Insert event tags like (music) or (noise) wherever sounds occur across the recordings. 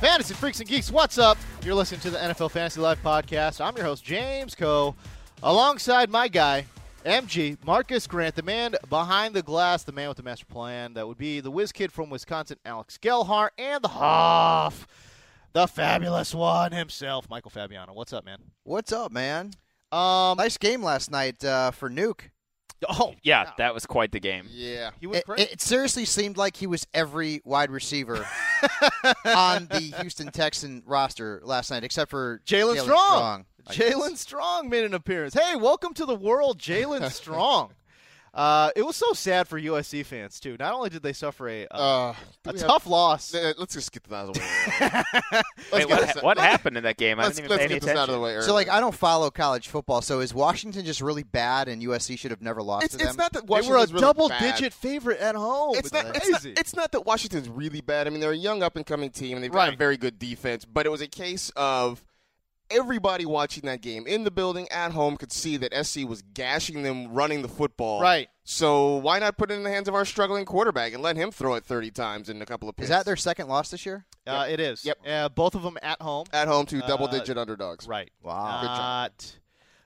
Fantasy Freaks and Geeks, what's up? You're listening to the NFL Fantasy Live podcast. I'm your host, James Koh, alongside my guy, MG, Marcus Grant, the man behind the glass, the man with the master plan. That would be the whiz kid from Wisconsin, Alex Gelhar, and the Hoff, the fabulous one himself, Michael Fabiano. What's up, man? What's up, man? Um, Nice game last night uh, for Nuke. Oh, Yeah, that was quite the game. yeah. He went It, crazy. it seriously seemed like he was every wide receiver (laughs) on the Houston Texan roster last night, except for Jalen Jalen Strong. Jalen. Strong made an appearance. Hey, welcome to the world, Jalen (laughs) Strong. Uh, it was so sad for USC fans too. Not only did they suffer a uh, Uh, a do we have- tough loss, Uh, let's just get that out of the way. (laughs) Wait, what, this- what happened in that game? I Let's, didn't even let's pay any get this out of the attention. way. Early. So, like, I don't follow college football. So, is Washington just really bad, and USC should have never lost it's, to them? it's not that they were a really double-digit favorite at home. It's not, it's, not, crazy. it's not that Washington's really bad. I mean, they're a young up and coming team, and they've got a very good defense. But it was a case of everybody watching that game in the building at home could see that SC was gashing them running the football. Right. So why not put it in the hands of our struggling quarterback and let him throw it 30 times in a couple of Is that their second loss this year? uh, it is. Yep. Uh, both of them at home. at home to Uh, double-digit underdogs? Right. Wow. Good job. Not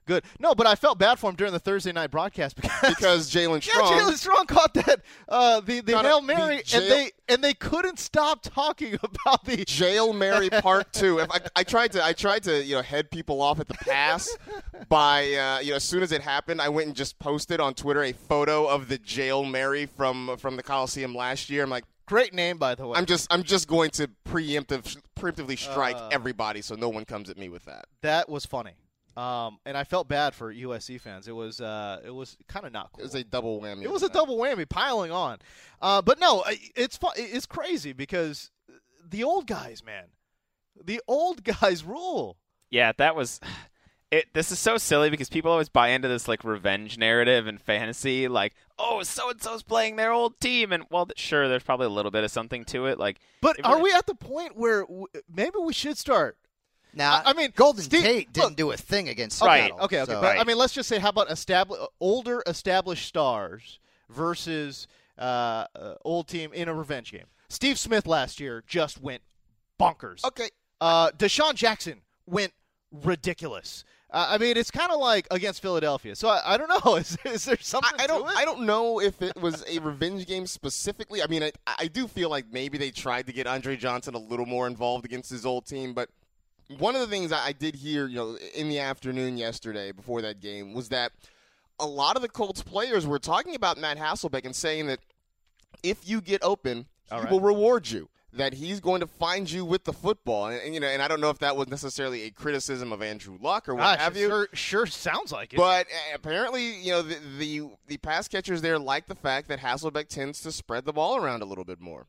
good. No, but I felt bad for him during the Thursday night broadcast because (laughs) Because Jalen (laughs) Yeah, Jalen Strong caught that uh, the the hail the mary, jail- and they and they couldn't stop talking (laughs) about the Jail Mary Part Two. If I, I tried to, I tried to, you know, head people off at the pass by, uh, you know, as soon as it happened, I went and just posted on Twitter a photo of the Jail Mary from from the Coliseum last year. I'm like, great name by the way. I'm just, I'm just going to preemptive, preemptively strike Uh. everybody, so no one comes at me with that. that was funny, um, and I felt bad for USC fans. It was uh, it was kind of not cool. It was a double whammy. It was a that. double whammy, piling on. Uh, but no, it's fu- it's crazy because the old guys, man, the old (laughs) guys rule. Yeah, that was. (sighs) It, this is so silly because people always buy into this like revenge narrative and fantasy, like, oh, so and so's playing their old team, and well, th- sure, there's probably a little bit of something to it. Like, But if are we're- we at the point where w- maybe we should start? Now, I- I mean, Golden Steve- Tate didn't look- do a thing against Seattle. Right. Okay, okay, so- but I mean, let's just say, how about establi- older established stars versus uh, uh, old team in a revenge game? Steve Smith last year just went bonkers. Okay. Uh, DeSean Jackson went ridiculous. Uh, I mean, it's kind of like against Philadelphia. So I, I don't know. (laughs) Is, is there something I, I don't. to it? I don't know if it was a revenge game specifically. I mean, I, I do feel like maybe they tried to get Andre Johnson a little more involved against his old team. But one of the things I did hear, you know, in the afternoon yesterday before that game was that a lot of the Colts players were talking about Matt Hasselbeck and saying that if you get open, he right. will reward you. That he's going to find you with the football, and, and, you know, and I don't know if that was necessarily a criticism of Andrew Luck or what Gosh, have you. Sure, sure sounds like it. But uh, apparently, you know, the, the the pass catchers there like the fact that Hasselbeck tends to spread the ball around a little bit more.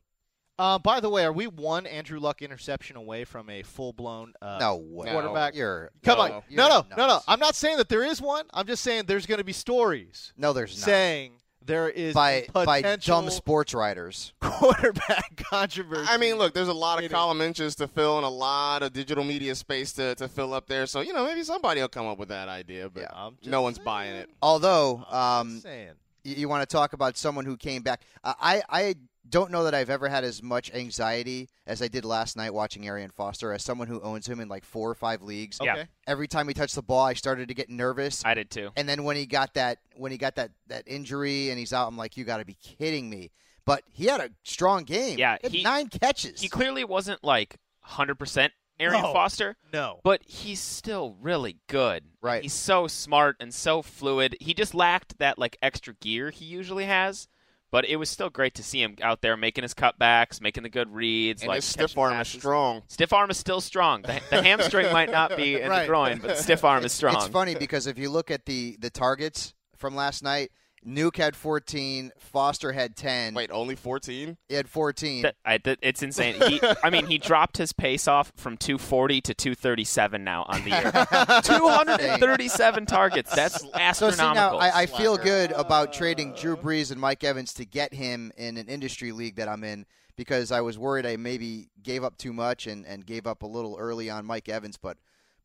Uh, by the way, are we one Andrew Luck interception away from a full blown uh, no way. quarterback? You're Come No. on, You're no, no, no, no. I'm not saying that there is one. I'm just saying there's going to be stories no. There's not saying there is by by potential dumb sports writers. (laughs) quarterback controversy. I mean, look, there's a lot of Maybe. column inches to fill and a lot of digital media space to, to fill up there. So, you know, maybe somebody will come up with that idea, but Yeah. I'm just no one's saying. buying it. Although, I'm um, saying. you, you want to talk about someone who came back. Uh, I I don't know that I've ever had as much anxiety as I did last night watching Arian Foster as someone who owns him in like four or five leagues. Yeah. Okay. Every time he touched the ball, I started to get nervous. I did too. and then when he got that when he got that that injury and he's out, I'm like, you got to be kidding me. But he had a strong game. Yeah, He had he- nine catches. He clearly wasn't like 100% Arian No. Foster, No. but he's still really good. Right. He's so smart and so fluid. He just lacked that like extra gear he usually has. But it was still great to see him out there making his cutbacks, making the good reads. And like his stiff arm is strong. Stiff arm is still strong. The, the hamstring might not be (laughs) in Right. the groin, but stiff arm is strong. It's funny because if you look at the the targets from last night, Nuke had 14, Foster had 10. Wait, only 14? He had 14. That- I, that- it's insane. He, I mean, he dropped his pace off from 240 to 237 now on the year. (laughs) 237 targets. That's astronomical. So see now, I, I feel good about trading Drew Brees and Mike Evans to get him in an industry league that I'm in because I was worried I maybe gave up too much and, and gave up a little early on Mike Evans. But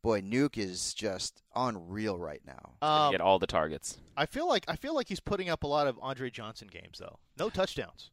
boy, Nuke is just unreal right now. Um, get all the targets. I feel like I feel like he's putting up a lot of Andre Johnson games though. No touchdowns.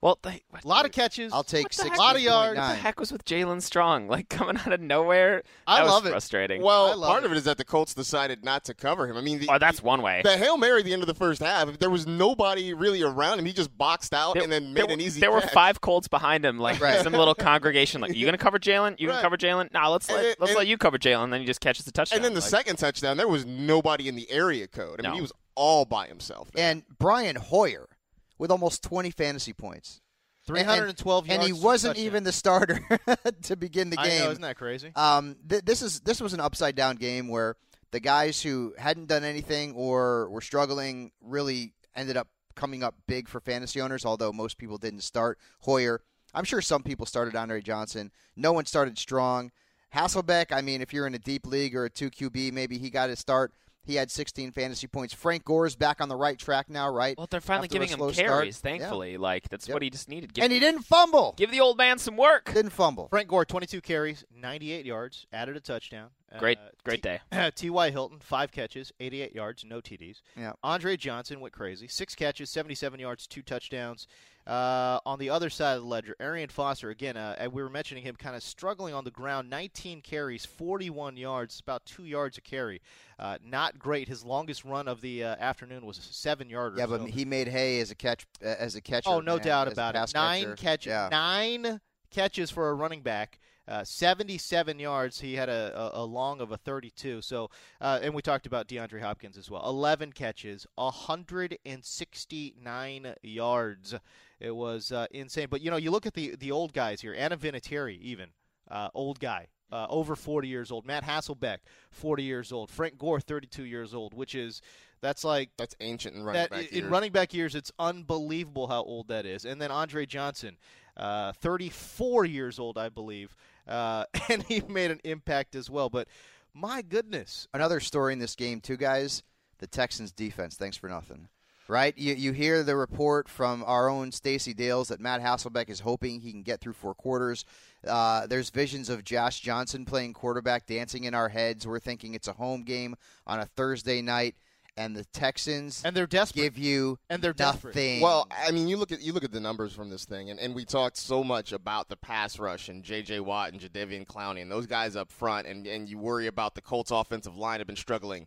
Well, they, what, A lot of catches. I'll take What the heck? 60. Lot of yards. What the heck was with Jalen Strong? Like (laughs) coming out of nowhere. I That was love it. Frustrating. I Well, love part it. of it is that the Colts decided not to cover him. I mean, the, oh, that's one way. the Hail Mary at the end of the first half, there was nobody really around him. He just boxed out There- and then there made an easy There were five Colts behind him, like Right. some little congregation. Like, you gonna cover Jalen? You gonna cover Jalen? Nah, let's And let, then- let's and- let you cover Jalen. Then he just catches the touchdown. And then the Like, second touchdown, there was nobody in the area code. I mean, No. he was all by himself. there. And Brian Hoyer with almost 20 fantasy points. 312 and, yards. he wasn't touchdowns. even the starter (laughs) to begin the I game. know, isn't that crazy? Um, th- this is this was an upside down game where the guys who hadn't done anything or were struggling really ended up coming up big for fantasy owners. Although most people didn't start Hoyer. I'm sure some people started Andre Johnson. No one started strong. Hasselbeck. I mean, if you're in a deep league or a two QB, maybe he got his start. He had 16 fantasy points. Frank Gore's back on the right track now, right? well, they're finally After giving him carries. start. Yeah. Thankfully, like that's Yep. what he just needed. Give, and he didn't fumble. give the old man some work. Didn't fumble. Frank Gore, 22 carries, 98 yards, added a touchdown. Great, Uh, great T- day. (clears throat) T.Y. Hilton, five catches, 88 yards, no TDs. Yeah. Andre Johnson went crazy. Six catches, 77 yards, two touchdowns. Uh, on the other side of the ledger, Arian Foster, again, uh, we were mentioning him kind of struggling on the ground. 19 carries, 41 yards, about two yards a carry. Uh, not great. His longest run of the uh, afternoon was a seven yarder. Yeah, but so- he made hay as a catch uh, as a catcher. Oh, no man, doubt about it. Nine catcher. catches. Yeah. Nine catches for a running back. Uh, 77 yards. He had a, a, long of a 32. So, uh, and we talked about DeAndre Hopkins as well. 11 catches, 169 yards. It was uh, insane. But you know, you look at the the old guys here. Adam Vinatieri, even uh, old guy. Uh, over 40 years old. Matt Hasselbeck, 40 years old. Frank Gore, 32 years old, which is that's like That's ancient in running that back in years. running back years, it's unbelievable how old that is. And then Andre Johnson, uh, 34 years old, I believe, uh, (laughs) and he made an impact as well. But my goodness, Another story in this game, too, guys. The Texans' defense. Thanks for nothing. Right? You you hear the report from our own Stacey Dales that Matt Hasselbeck is hoping he can get through four quarters. Uh, there's visions of Josh Johnson playing quarterback dancing in our heads. We're thinking it's a home game on a Thursday night, and the Texans and they're desperate. give you and they're desperate. nothing. Well, I mean, you look at you look at the numbers from this thing, and, and we talked so much about the pass rush and J.J. Watt and Jadeveon Clowney and those guys up front, and, and you worry about the Colts' offensive line have been struggling.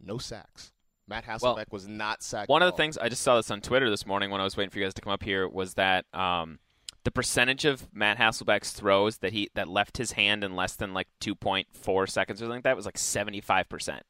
No sacks. Matt Hasselbeck Well, was not sacked. One at of the things I just saw this on Twitter this morning when I was waiting for you guys to come up here was that um, the percentage of Matt Hasselbeck's throws that he that left his hand in less than like 2.4 seconds or something like that was like 75 percent,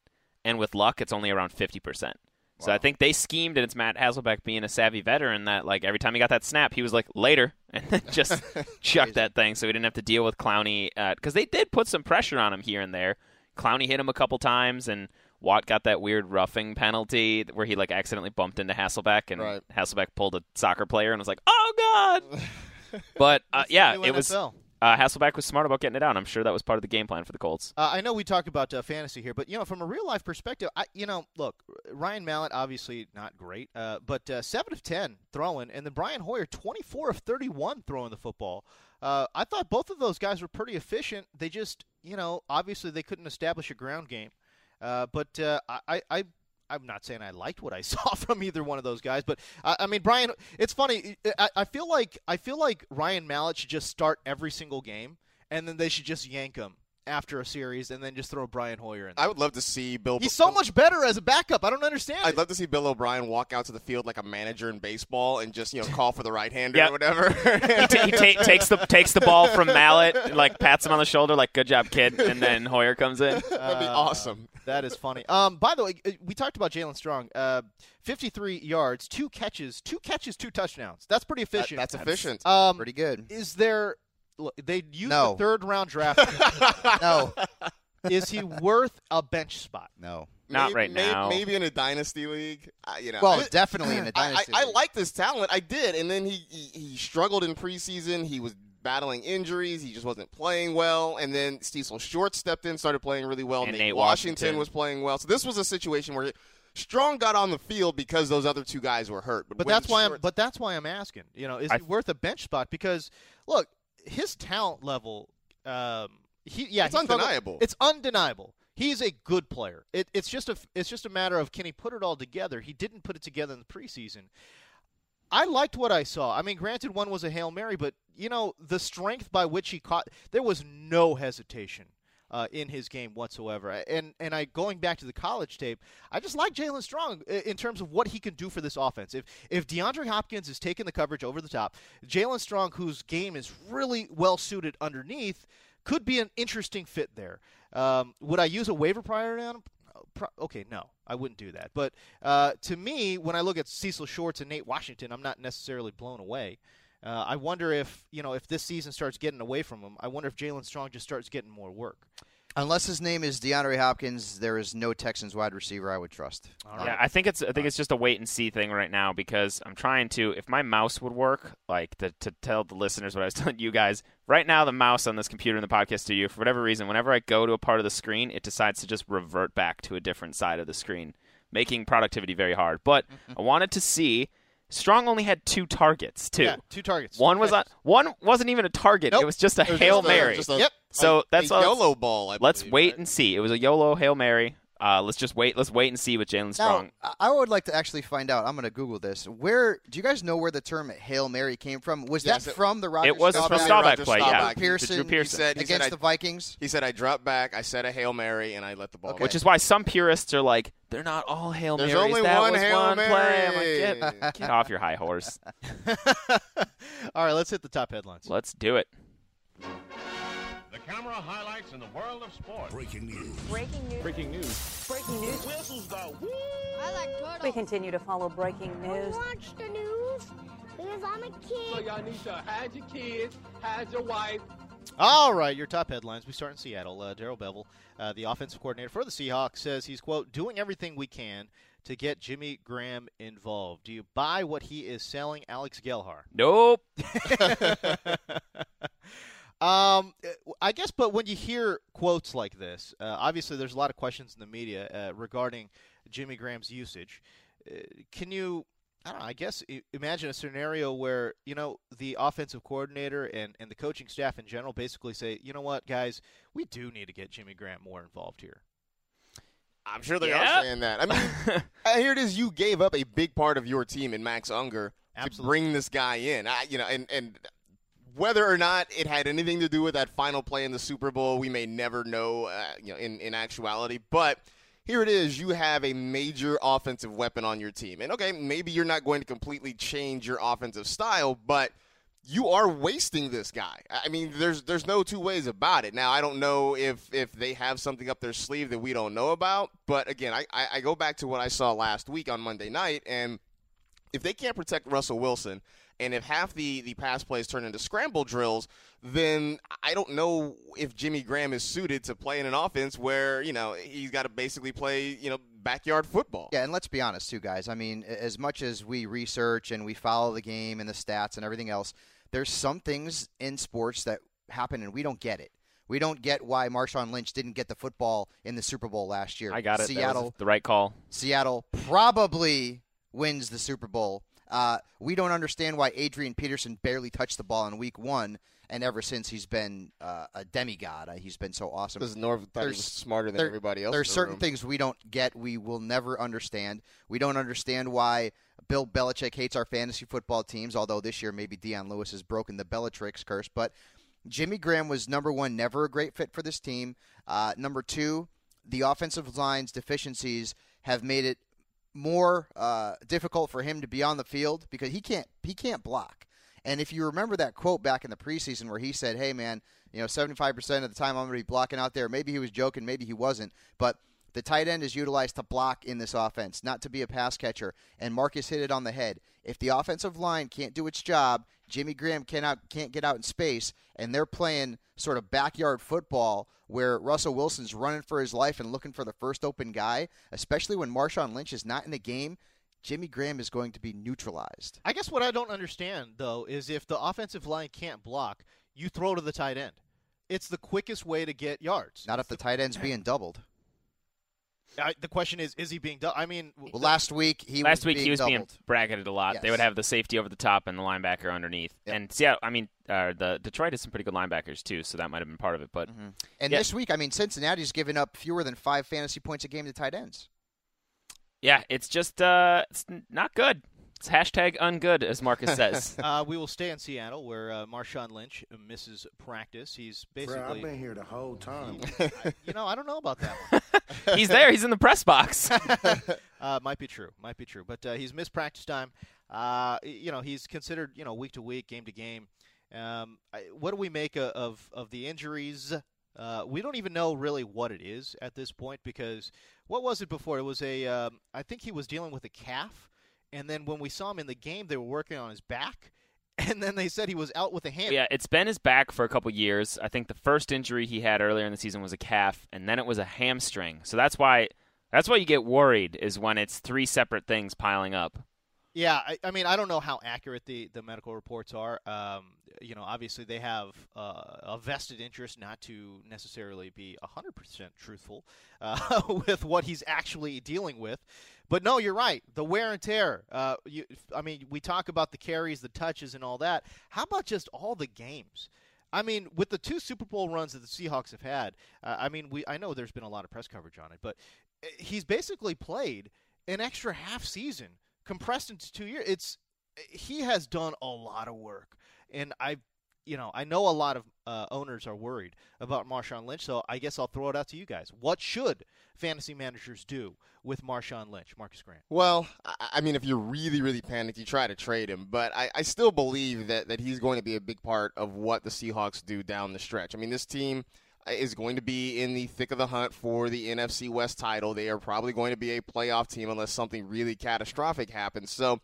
and with luck, it's only around 50 percent. So I think they schemed, and it's Matt Hasselbeck being a savvy veteran that like every time he got that snap, he was like later, (laughs) and then just (laughs) chucked that thing, so he didn't have to deal with Clowney because they did put some pressure on him here and there. Clowney hit him a couple times, and Watt got that weird roughing penalty where he like accidentally bumped into Hasselbeck, and Right. Hasselbeck pulled a soccer player and was like, "Oh God!" (laughs) But uh, yeah, it was NFL. Uh, Hasselbeck was smart about getting it down. I'm sure that was part of the game plan for the Colts. Uh, I know we talk about uh, fantasy here, but you know, from a real life perspective, I, you know, look, Ryan Mallett obviously not great, uh, but uh, seven of ten throwing, and then Brian Hoyer twenty four of thirty one throwing the football. Uh, I thought both of those guys were pretty efficient. They just, you know, obviously they couldn't establish a ground game. But I, I, I'm not saying I liked what I (laughs) saw from either one of those guys, but I, I mean, Brian, it's funny. I, I feel like I feel like Ryan Mallett should just start every single game, and then they should just yank him after a series, and then just throw Brian Hoyer in. I would love to see Bill. He's so much better as a backup. I don't understand. I'd it. love to see Bill O'Brien walk out to the field like a manager in baseball and just you know (laughs) call for the right hander Yep. or whatever. he ta- he ta- takes the takes the ball from Mallett, and, like pats him on the shoulder, like "Good job, kid," and then Hoyer comes in. (laughs) That'd be awesome. (laughs) That is funny. Um, by the way, uh, we talked about Jalen Strong. Uh, 53 yards, two catches, two catches, two touchdowns. That's pretty That- efficient. that's efficient. um, Pretty good. Is there? Look, they used No. the third round draft. (laughs) No, is he worth a bench spot? no. Not Maybe- right may- now. Maybe in a dynasty league. Uh, you know. Well, I- definitely in the (clears throat) I, I, dynasty. I league. like this talent. I did, and then he, he he struggled in preseason. He was battling injuries. He just wasn't playing well. And then Cecil Short stepped in, started playing really well. And Nate, Nate Washington. Washington. was playing well. So this was a situation where Strong got on the field because those other two guys were hurt. But, But that's why I'm. But that's why I'm asking. You know, is I- he worth a bench spot? Because look, his talent level. Um, he yeah, It's undeniable. It's undeniable. He's a good player. It, it's just a. It's just a matter of can he put it all together. He didn't put it together in the preseason. I liked what I saw. I mean, granted, one was a hail mary, but you know the strength by which he caught. There was no hesitation. Uh, in his game whatsoever, and and I going back to the college tape, I just like Jalen Strong in terms of what he can do for this offense. If if DeAndre Hopkins is taking the coverage over the top, Jalen Strong, whose game is really well suited underneath, could be an interesting fit there. Um, would I use a waiver him? Pro- Okay, no, I wouldn't do that. But uh, to me, when I look at Cecil Shorts and Nate Washington, I'm not necessarily blown away. Uh, I wonder if you know if this season starts getting away from him. I wonder if Jalen Strong just starts getting more work. Unless his name is DeAndre Hopkins, there is no Texans wide receiver I would trust. All right. Yeah, I think it's I think it's just a wait and see thing right now because I'm trying to if my mouse would work, like to, to tell the listeners what I was (laughs) telling you guys. Right now the mouse on this computer in the podcast studio, for whatever reason, whenever I go to a part of the screen, it decides to just revert back to a different side of the screen, making productivity very hard. But (laughs) I wanted to see Strong only had two targets, too. Yeah, two targets. One was on one wasn't even a target. Nope. It was just a was Hail just a- Mary. just a- Yep. So a- that's a YOLO ball. I Let's believe, wait right? and see. It was a YOLO Hail Mary. Uh, let's just wait. Let's wait and see with Jalen Strong. Now, I I would like to actually find out. I'm going to Google this. Where do you guys know where the term "hail Mary" came from? Was Yes, that it- from the Roger it was Staubach from Staubach. Staubach play, yeah. Staubach. To Pearson, Drew Pearson. He said- he against said the Vikings? He said I dropped back, I said a hail mary, and I let the ball. Okay. Which is why some purists are like, they're not all Hail There's Marys. only that one was Hail one play. I'm Mary. like, get, get (laughs) off your high horse. (laughs) All right, let's hit the top headlines. Let's do it. The camera highlights in the world of sports. Breaking news. Breaking news. Breaking news. Breaking news. Whistles go. Woo! I like turtles. We continue to follow breaking news. watch the news because I'm a kid. y'all need to hide your kids, hide your wife. All right, your top headlines. We start in Seattle. Uh, Darrell Bevell, uh, the offensive coordinator for the Seahawks, says he's quote doing everything we can to get Jimmy Graham involved. Do you buy what he is selling, Alex Gelhar? Nope. (laughs) (laughs) Um, I guess, but when you hear quotes like this, uh, obviously there's a lot of questions in the media uh, regarding Jimmy Graham's usage. Uh, can you, I don't know, I guess imagine a scenario where, you know, the offensive coordinator and, and the coaching staff in general basically say, you know what, guys, we do need to get Jimmy Graham more involved here. I'm sure they Yeah. are saying that. I mean, (laughs) uh, here it is. You gave up a big part of your team in Max Unger to bring this guy in. I, you know, and and whether or not it had anything to do with that final play in the Super Bowl, we may never know. Uh, you know, in in actuality, but. Here it is. You have a major offensive weapon on your team. And okay, maybe you're not going to completely change your offensive style, but you are wasting this guy. I mean, there's there's no two ways about it. Now, I don't know if if they have something up their sleeve that we don't know about, but again, I, I, I go back to what I saw last week on Monday night, and if they can't protect Russell Wilson, and if half the, the pass plays turn into scramble drills, then I don't know if Jimmy Graham is suited to play in an offense where, you know, he's got to basically play, you know, backyard football. Yeah, and let's be honest too, guys. I mean, as much as we research and we follow the game and the stats and everything else, there's some things in sports that happen and we don't get it. We don't get why Marshawn Lynch didn't get the football in the Super Bowl last year. I got it. That was Seattle, the right call. Seattle probably wins the Super Bowl. Uh, we don't understand why Adrian Peterson barely touched the ball in Week One, and ever since he's been uh, a demigod. Uh, he's been so awesome. Because Norv thought he There's- was smarter than there- everybody else. There's the certain room. things we don't get. We will never understand. We don't understand why Bill Belichick hates our fantasy football teams. Although this year maybe Dion Lewis has broken the Bellatrix curse, but Jimmy Graham was number one, never a great fit for this team. Uh, number two, the offensive line's deficiencies have made it more uh, difficult for him to be on the field because he can't he can't block. And if you remember that quote back in the preseason where he said, "Hey man, you know, 75% of the time I'm going to be blocking out there." Maybe he was joking, maybe he wasn't, but the tight end is utilized to block in this offense, not to be a pass catcher. And Marcus hit it on the head. If the offensive line can't do its job, Jimmy Graham cannot can't get out in space, and they're playing sort of backyard football where Russell Wilson's running for his life and looking for the first open guy, especially when Marshawn Lynch is not in the game. Jimmy Graham is going to be neutralized. I guess what I don't understand though is if the offensive line can't block, you throw to the tight end. It's the quickest way to get yards. Not if the tight end's being doubled. I, the question is, is he being done? I mean, Well, last week he Last was week being he was being bracketed a lot. They would have the safety over the top and the linebacker underneath. Yep. And Seattle, I mean, uh, the Detroit has some pretty good linebackers too, so that might have been part of it. But And Yeah. this week, I mean, Cincinnati's given up fewer than five fantasy points a game to tight ends. yeah, it's just uh, it's not good. It's hashtag ungood, as Marcus says. (laughs) uh, we will stay in Seattle where uh, Marshawn Lynch misses practice. He's basically, Bro, I've been here the whole time. (laughs) I- you know, I don't know about that one. (laughs) He's there. He's in the press box. uh, might be true. Might be true. But uh, he's missed practice time. Uh, you know, he's considered you know week to week, game to game. Um, I, what do we make o- of of the injuries? Uh, we don't even know really what it is at this point because what was it before? It was a um, I think he was dealing with a calf, and then when we saw him in the game, they were working on his back, (laughs) and then they said he was out with a hand. yeah, it's been his back for a couple years. I think the first injury he had earlier in the season was a calf, and then it was a hamstring. So that's why that's why you get worried is when it's three separate things piling up. Yeah, I, I mean, I don't know how accurate the, the medical reports are. Um, you know, obviously they have uh, a vested interest not to necessarily be 100% truthful uh, (laughs) with what he's actually dealing with. But no, you're right. The wear and tear. Uh, you, I mean, we talk about the carries, the touches, and all that. How about just all the games? I mean, with the two Super Bowl runs that the Seahawks have had, uh, I mean, we I know there's been a lot of press coverage on it, but uh, he's basically played an extra half season compressed into two years. It's he has done a lot of work, and I, you know, I know a lot of uh, owners are worried about Marshawn Lynch. So I guess I'll throw it out to you guys. What should fantasy managers do with Marshawn Lynch, Marcus Grant? Well, I mean, if you're really, really panicked, you try to trade him. But I, I still believe that, that he's going to be a big part of what the Seahawks do down the stretch. I mean, this team Uh, is going to be in the thick of the hunt for the NFC West title. They are probably going to be a playoff team unless something really catastrophic happens. So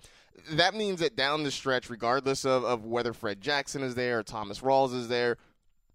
that means that down the stretch, regardless of, of whether Fred Jackson is there or Thomas Rawls is there,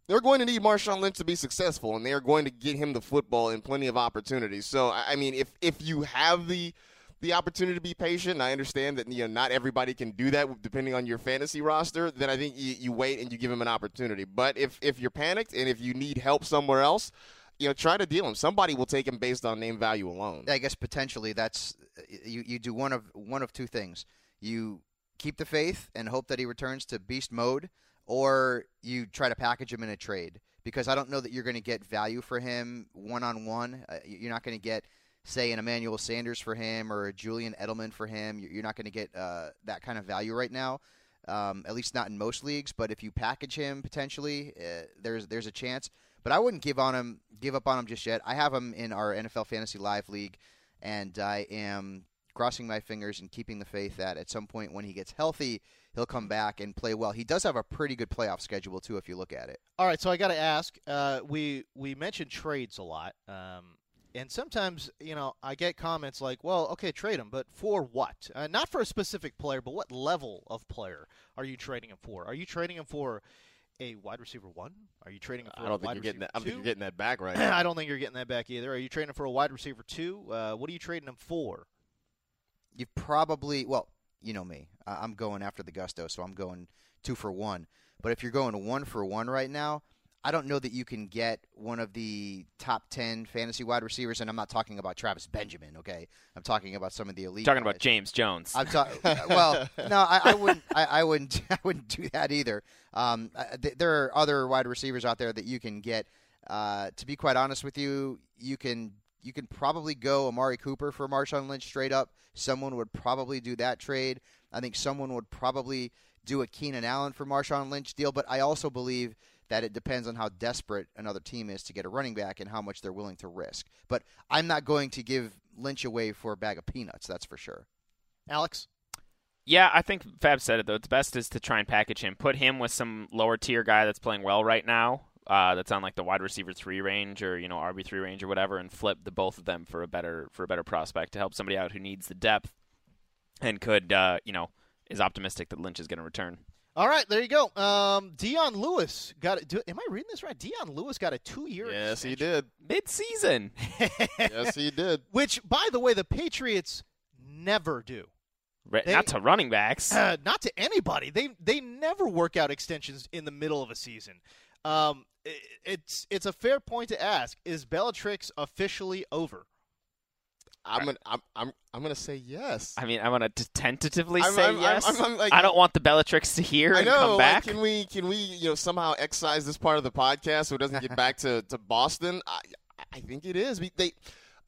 they're going to need Marshawn Lynch to be successful, and they are going to get him the football and plenty of opportunities. So, I mean, if if you have the the opportunity to be patient, I understand that you know not everybody can do that depending on your fantasy roster, then I think you, you wait and you give him an opportunity. But if if you're panicked and if you need help somewhere else, you know, try to deal him. Somebody will take him based on name value alone. I guess potentially that's you. You do one of one of two things. You keep the faith and hope that he returns to beast mode, or you try to package him in a trade. Because I don't know that you're going to get value for him one on one. Uh, you're not going to get, say, an Emmanuel Sanders for him or a Julian Edelman for him. You're not going to get uh, that kind of value right now. Um, at least not in most leagues. But if you package him potentially, uh, there's there's a chance. But I wouldn't give on him, give up on him just yet. I have him in our NFL Fantasy Live league, and I am crossing my fingers and keeping the faith that at some point when he gets healthy, he'll come back and play well. He does have a pretty good playoff schedule too, if you look at it. All right, so I got to ask. Uh, we we mentioned trades a lot, um, and sometimes you know I get comments like, "Well, okay, trade him, but for what? Uh, not for a specific player, but what level of player are you trading him for? Are you trading him for a wide receiver one? Are you trading him for I don't a think wide you're getting receiver that. I don't think you're getting that back right. (clears throat) I don't think you're getting that back either. Are you trading him for a wide receiver two? Uh, what are you trading him for? You've probably well, you know me. I'm going after the gusto, so I'm going two for one. But if you're going one for one right now, I don't know that you can get one of the top 10 fantasy wide receivers, and I'm not talking about Travis Benjamin, okay? I'm talking about some of the elite. Talking guys. about James Jones. I'm talking. (laughs) well, no, I, I wouldn't. I, I wouldn't. (laughs) I wouldn't do that either. Um, th- there are other wide receivers out there that you can get. Uh, to be quite honest with you, you can you can probably go Amari Cooper for Marshawn Lynch straight up. Someone would probably do that trade. I think someone would probably do a Keenan Allen for Marshawn Lynch deal. But I also believe that it depends on how desperate another team is to get a running back and how much they're willing to risk. But I'm not going to give Lynch away for a bag of peanuts. That's for sure. Alex? Yeah, I think Fab said it though. The best is to try and package him, put him with some lower tier guy that's playing well right now, uh, that's on like the wide receiver three range or you know RB three range or whatever, and flip the both of them for a better for a better prospect to help somebody out who needs the depth and could uh, you know is optimistic that Lynch is going to return. All right, there you go. Um, Dion Lewis got it. Do, am I reading this right? Dion Lewis got a two-year. Yes, he did. Mid season. (laughs) yes, he did. Which, by the way, the Patriots never do. Right, They- not to running backs. (clears throat) Uh, not to anybody. They they never work out extensions in the middle of a season. Um, i it's it's a fair point to ask: Is Bellatrix officially over? I'm gonna, I'm, I'm, I'm gonna say yes. I mean, I want to tentatively I'm- say I'm- yes. I'm- like- I don't want the Bellatrix to hear I and know. come like, back. can we, can we, you know, somehow excise this part of the podcast so it doesn't get back to, (laughs) to Boston? I, I think it is. We- They,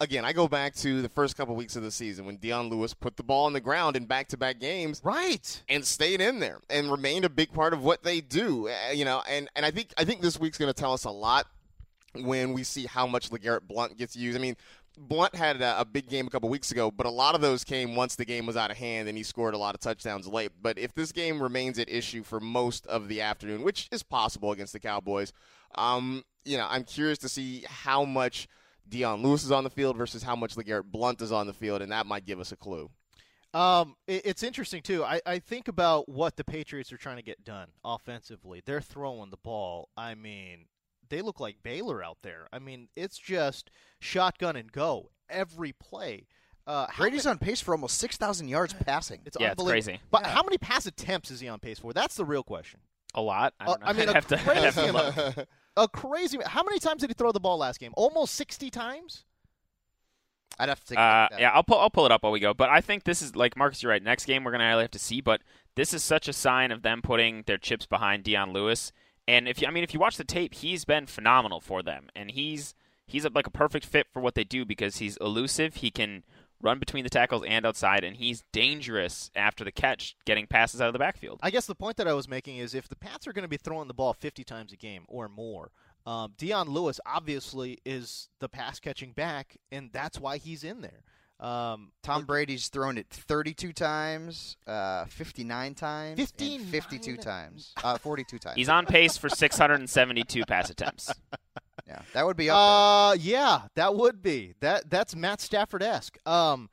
again, I go back to the first couple weeks of the season when Dion Lewis put the ball on the ground in back-to-back games, right, and stayed in there and remained a big part of what they do. Uh, you know, and and I think I think this week's going to tell us a lot when we see how much LeGarrette Blunt gets used. I mean. Blunt had a, a big game a couple weeks ago, but a lot of those came once the game was out of hand and he scored a lot of touchdowns late. But if this game remains at issue for most of the afternoon, which is possible against the Cowboys, um, you know, I'm curious to see how much Dion Lewis is on the field versus how much LeGarrette Blunt is on the field, and that might give us a clue. Um, it, it's interesting too. I, I think about what the Patriots are trying to get done offensively. They're throwing the ball. I mean, they look like Baylor out there. I mean, it's just shotgun and go every play. Uh, how Brady's ma- on pace for almost 6,000 yards (sighs) passing. It's Yeah, it's crazy. But how many pass attempts is he on pace for? That's the real question. a lot. I, Uh, don't know. I mean, (laughs) I'd a have to, crazy have to amount. (laughs) A crazy. How many times did he throw the ball last game? Almost sixty times. I'd have to take Uh, that. yeah, I'll pull I'll pull it up while we go. But I think this is like Marcus. You're right. Next game we're gonna really have to see. But this is such a sign of them putting their chips behind Dion Lewis. And if you, I mean, if you watch the tape, he's been phenomenal for them, and he's he's like a perfect fit for what they do because he's elusive. He can run between the tackles and outside, and he's dangerous after the catch, getting passes out of the backfield. I guess the point that I was making is if the Pats are going to be throwing the ball 50 times a game or more, um, Dion Lewis obviously is the pass catching back, and that's why he's in there. Um, Tom Brady's thrown it 32 times, uh, 59 times, and 59? 52 times, uh, 42 times. He's on pace for 672 (laughs) pass attempts. yeah, that would be up Uh, yeah, that would be that. That's Matt Stafford esque. Um,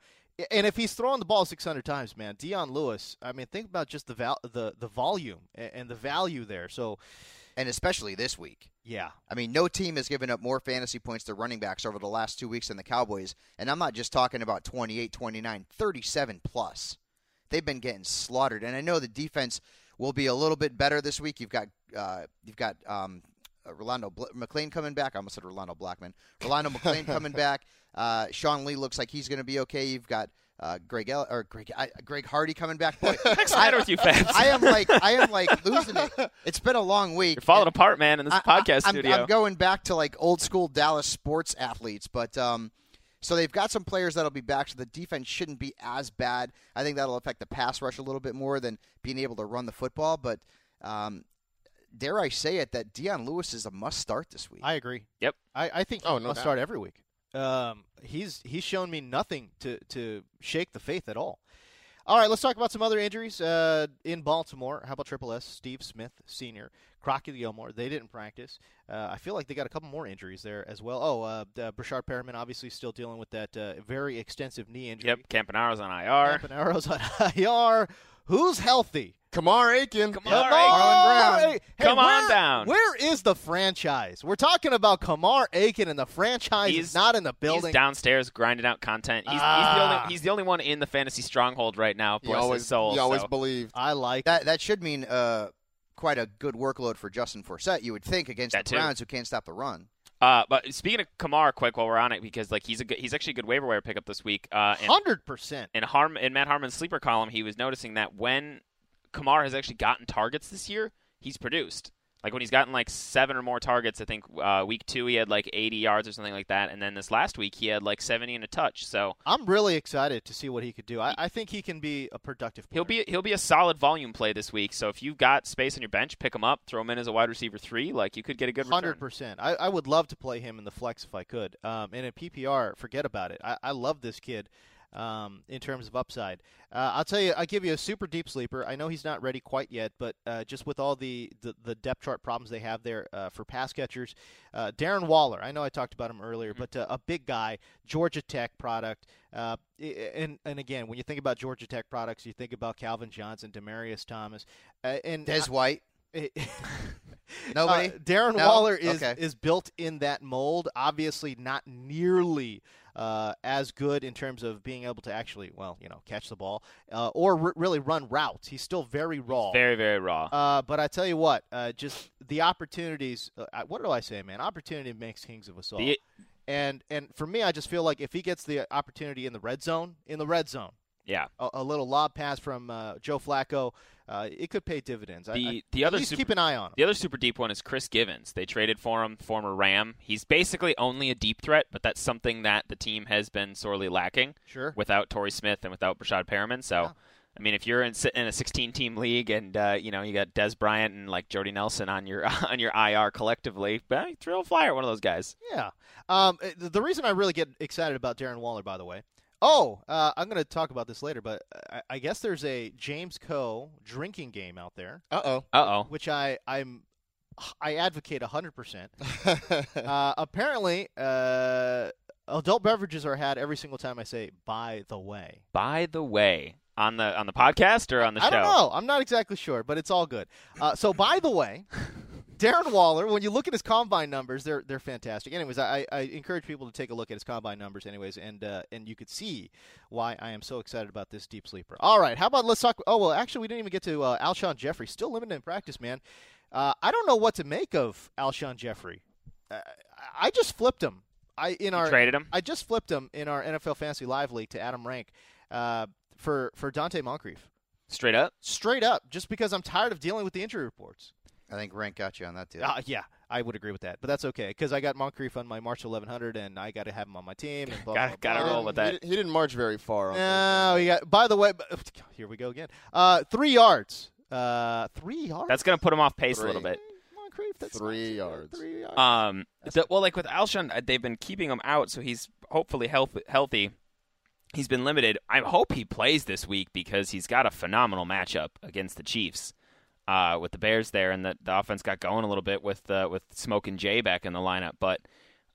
and if he's throwing the ball 600 times, man, Dion Lewis. I mean, think about just the val- the the volume a- and the value there. So, there, and especially this week. yeah, I mean, no team has given up more fantasy points to running backs over the last two weeks than the Cowboys. And I'm not just talking about 28, 29, 37 plus. They've been getting slaughtered. And I know the defense will be a little bit better this week. You've got uh, you've got um, uh, Rolando Bl- McClain coming back. I almost said Rolando Blackman. Rolando (laughs) McClain coming back. Uh, Sean Lee looks like he's going to be okay. You've got uh, Greg El- or Greg I, Greg Hardy coming back. Boy, (laughs) What's the matter with you, Fabs? I am like I am like (laughs) losing it. It's been a long week. You're falling apart, man, in this I- podcast I, I'm, studio. I'm going back to like old school Dallas sports athletes, but um, so they've got some players that'll be back, so the defense shouldn't be as bad. I think that'll affect the pass rush a little bit more than being able to run the football. But um, dare I say it, that Dion Lewis is a must start this week. I agree. Yep. I, I think he Oh, no must doubt. start every week. Um, he's he's shown me nothing to to shake the faith at all. All right, let's talk about some other injuries uh, in Baltimore. How about Triple S? Steve Smith, senior, Crockett Gilmore. They didn't practice. Uh, I feel like they got a couple more injuries there as well. Oh, uh, uh, Breshad Perriman obviously still dealing with that uh, very extensive knee injury. Yep, Campanaro's on IR. Campanaro's on (laughs) IR. Who's healthy? Kamar Aiken. Kamar Kamar Aiken. Aiken. Hey, Come on down. Where is the franchise? We're talking about Kamar Aiken, and the franchise He's- is not in the building. He's downstairs grinding out content. He's, he's the Ah. only he's the only one in the fantasy stronghold right now. You Bless always, his soul. you always so. believed. I like that that should mean uh, quite a good workload for Justin Forsett. You would think against That the too. Browns, who can't stop the run. Uh, but speaking of Kamar, quick while we're on it, because like he's a good, he's actually a good waiver wire pickup this week. Uh, Hundred percent. in Harm in Matt Harmon's sleeper column, he was noticing that when Kamar has actually gotten targets this year, he's produced. Like when he's gotten like seven or more targets, I think uh, week two he had like 80 yards or something like that, and then this last week he had like 70 and a touch. So I'm really excited to see what he could do. I, I think he can be a productive. he'll be he'll be a solid volume play this week. So if you've got space on your bench, pick him up, throw him in as a wide receiver three. Like you could get a good. Hundred percent. I, I would love to play him in the flex if I could. Um, and in PPR, forget about it. I, I love this kid. Um, in terms of upside, uh, I'll tell you. I give you a super deep sleeper. I know he's not ready quite yet, but uh, just with all the, the, the depth chart problems they have there uh, for pass catchers, uh, Darren Waller. I know I talked about him earlier, but uh, a big guy, Georgia Tech product. Uh, and and again, when you think about Georgia Tech products, you think about Calvin Johnson, Demaryius Thomas, uh, and Des White. it- (laughs) Nobody? Uh, Darren No? Waller is Okay. is built in that mold. Obviously, not nearly uh, as good in terms of being able to actually, well, you know, catch the ball uh, or r- really run routes. He's still very raw. Very very raw. Uh, but I tell you what, uh, just the opportunities. Uh, what do I say, man? Opportunity makes kings of us all. The- and and for me, I just feel like if he gets the opportunity in the red zone, in the red zone, yeah. a, a little lob pass from uh, Joe Flacco, uh, it could pay dividends. The I, the other super, keep an eye on him. The other super deep one is Chris Givens. They traded for him, former Ram. He's basically only a deep threat, but that's something that the team has been sorely lacking Sure. without Torrey Smith and without Breshad Perriman. So, Yeah. I mean, if you're in, in a 16-team league and uh, you know you got Dez Bryant and like Jordy Nelson on your (laughs) on your IR collectively, throw a flyer at one of those guys. Yeah. Um, the the reason I really get excited about Darren Waller, by the way. Oh, uh, I'm going to talk about this later, but I, I guess there's a James Koh drinking game out there, Uh oh. Uh oh. which I I'm I advocate 100%. (laughs) uh, apparently, uh, adult beverages are had every single time I say "by the way." By the way, on the on the podcast or on the show? I don't know. I'm not exactly sure, but it's all good. Uh, so, by the way, (laughs) Darren Waller, when you look at his combine numbers, they're they're fantastic. Anyways, I, I encourage people to take a look at his combine numbers, anyways, and uh, and you could see why I am so excited about this deep sleeper. All right, how about let's talk? Oh well, actually, we didn't even get to uh, Alshon Jeffery. Still limited in practice, man. Uh, I don't know what to make of Alshon Jeffery. Uh, I just flipped him. I in our traded him? I just flipped him in our NFL Fantasy Live League to Adam Rank uh, for for Donte Moncrief. Straight up. Straight up, just because I'm tired of dealing with the injury reports. I think Rank got you on that deal. Uh, yeah, I would agree with that, but that's okay because I got Moncrief on my March 1100, and I got to have him on my team. And blah, Gotta- blah, gotta roll with that. He, he didn't march very far. on No, he got. By the way, here we go again. Uh, three yards. Uh, three yards. That's gonna put him off pace a little bit. Moncrief. That's Three not- yards. Three yards. Um, the, well, like with Alshon, uh, they've been keeping him out, so he's hopefully health, healthy. He's been limited. I hope he plays this week because he's got a phenomenal matchup against the Chiefs uh, with the Bears there, and the, the offense got going a little bit with uh, with Smoke and Jay back in the lineup. But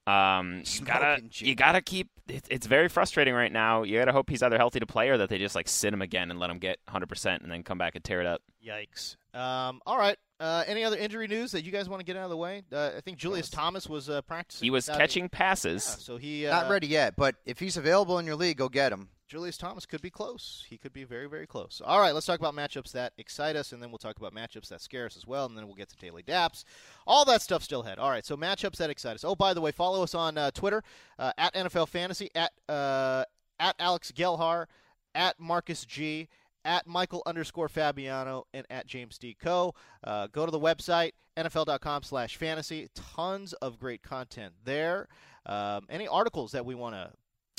um, you gotta you gotta keep. It's, it's very frustrating right now. You gotta hope he's either healthy to play or that they just like sit him again and let him get 100 percent and then come back and tear it up. Yikes. Um, all right. Uh, any other injury news that you guys want to get out of the way? Uh, I think Julius Thomas was uh, practicing. He was without- catching passes. Yeah, so he uh, Not ready yet, but if he's available in your league, go get him. Julius Thomas could be close. He could be very, very close. All right, let's talk about matchups that excite us, and then we'll talk about matchups that scare us as well, and then we'll get to daily daps. All that stuff still ahead. All right, so matchups that excite us. Oh, by the way, follow us on uh, Twitter uh, at NFL Fantasy at uh, at Alex Gelhar at Marcus G at Michael underscore Fabiano and at James D. Koh. Uh, go to the website, NFL.com slash fantasy. Tons of great content there. Um, any articles that we want to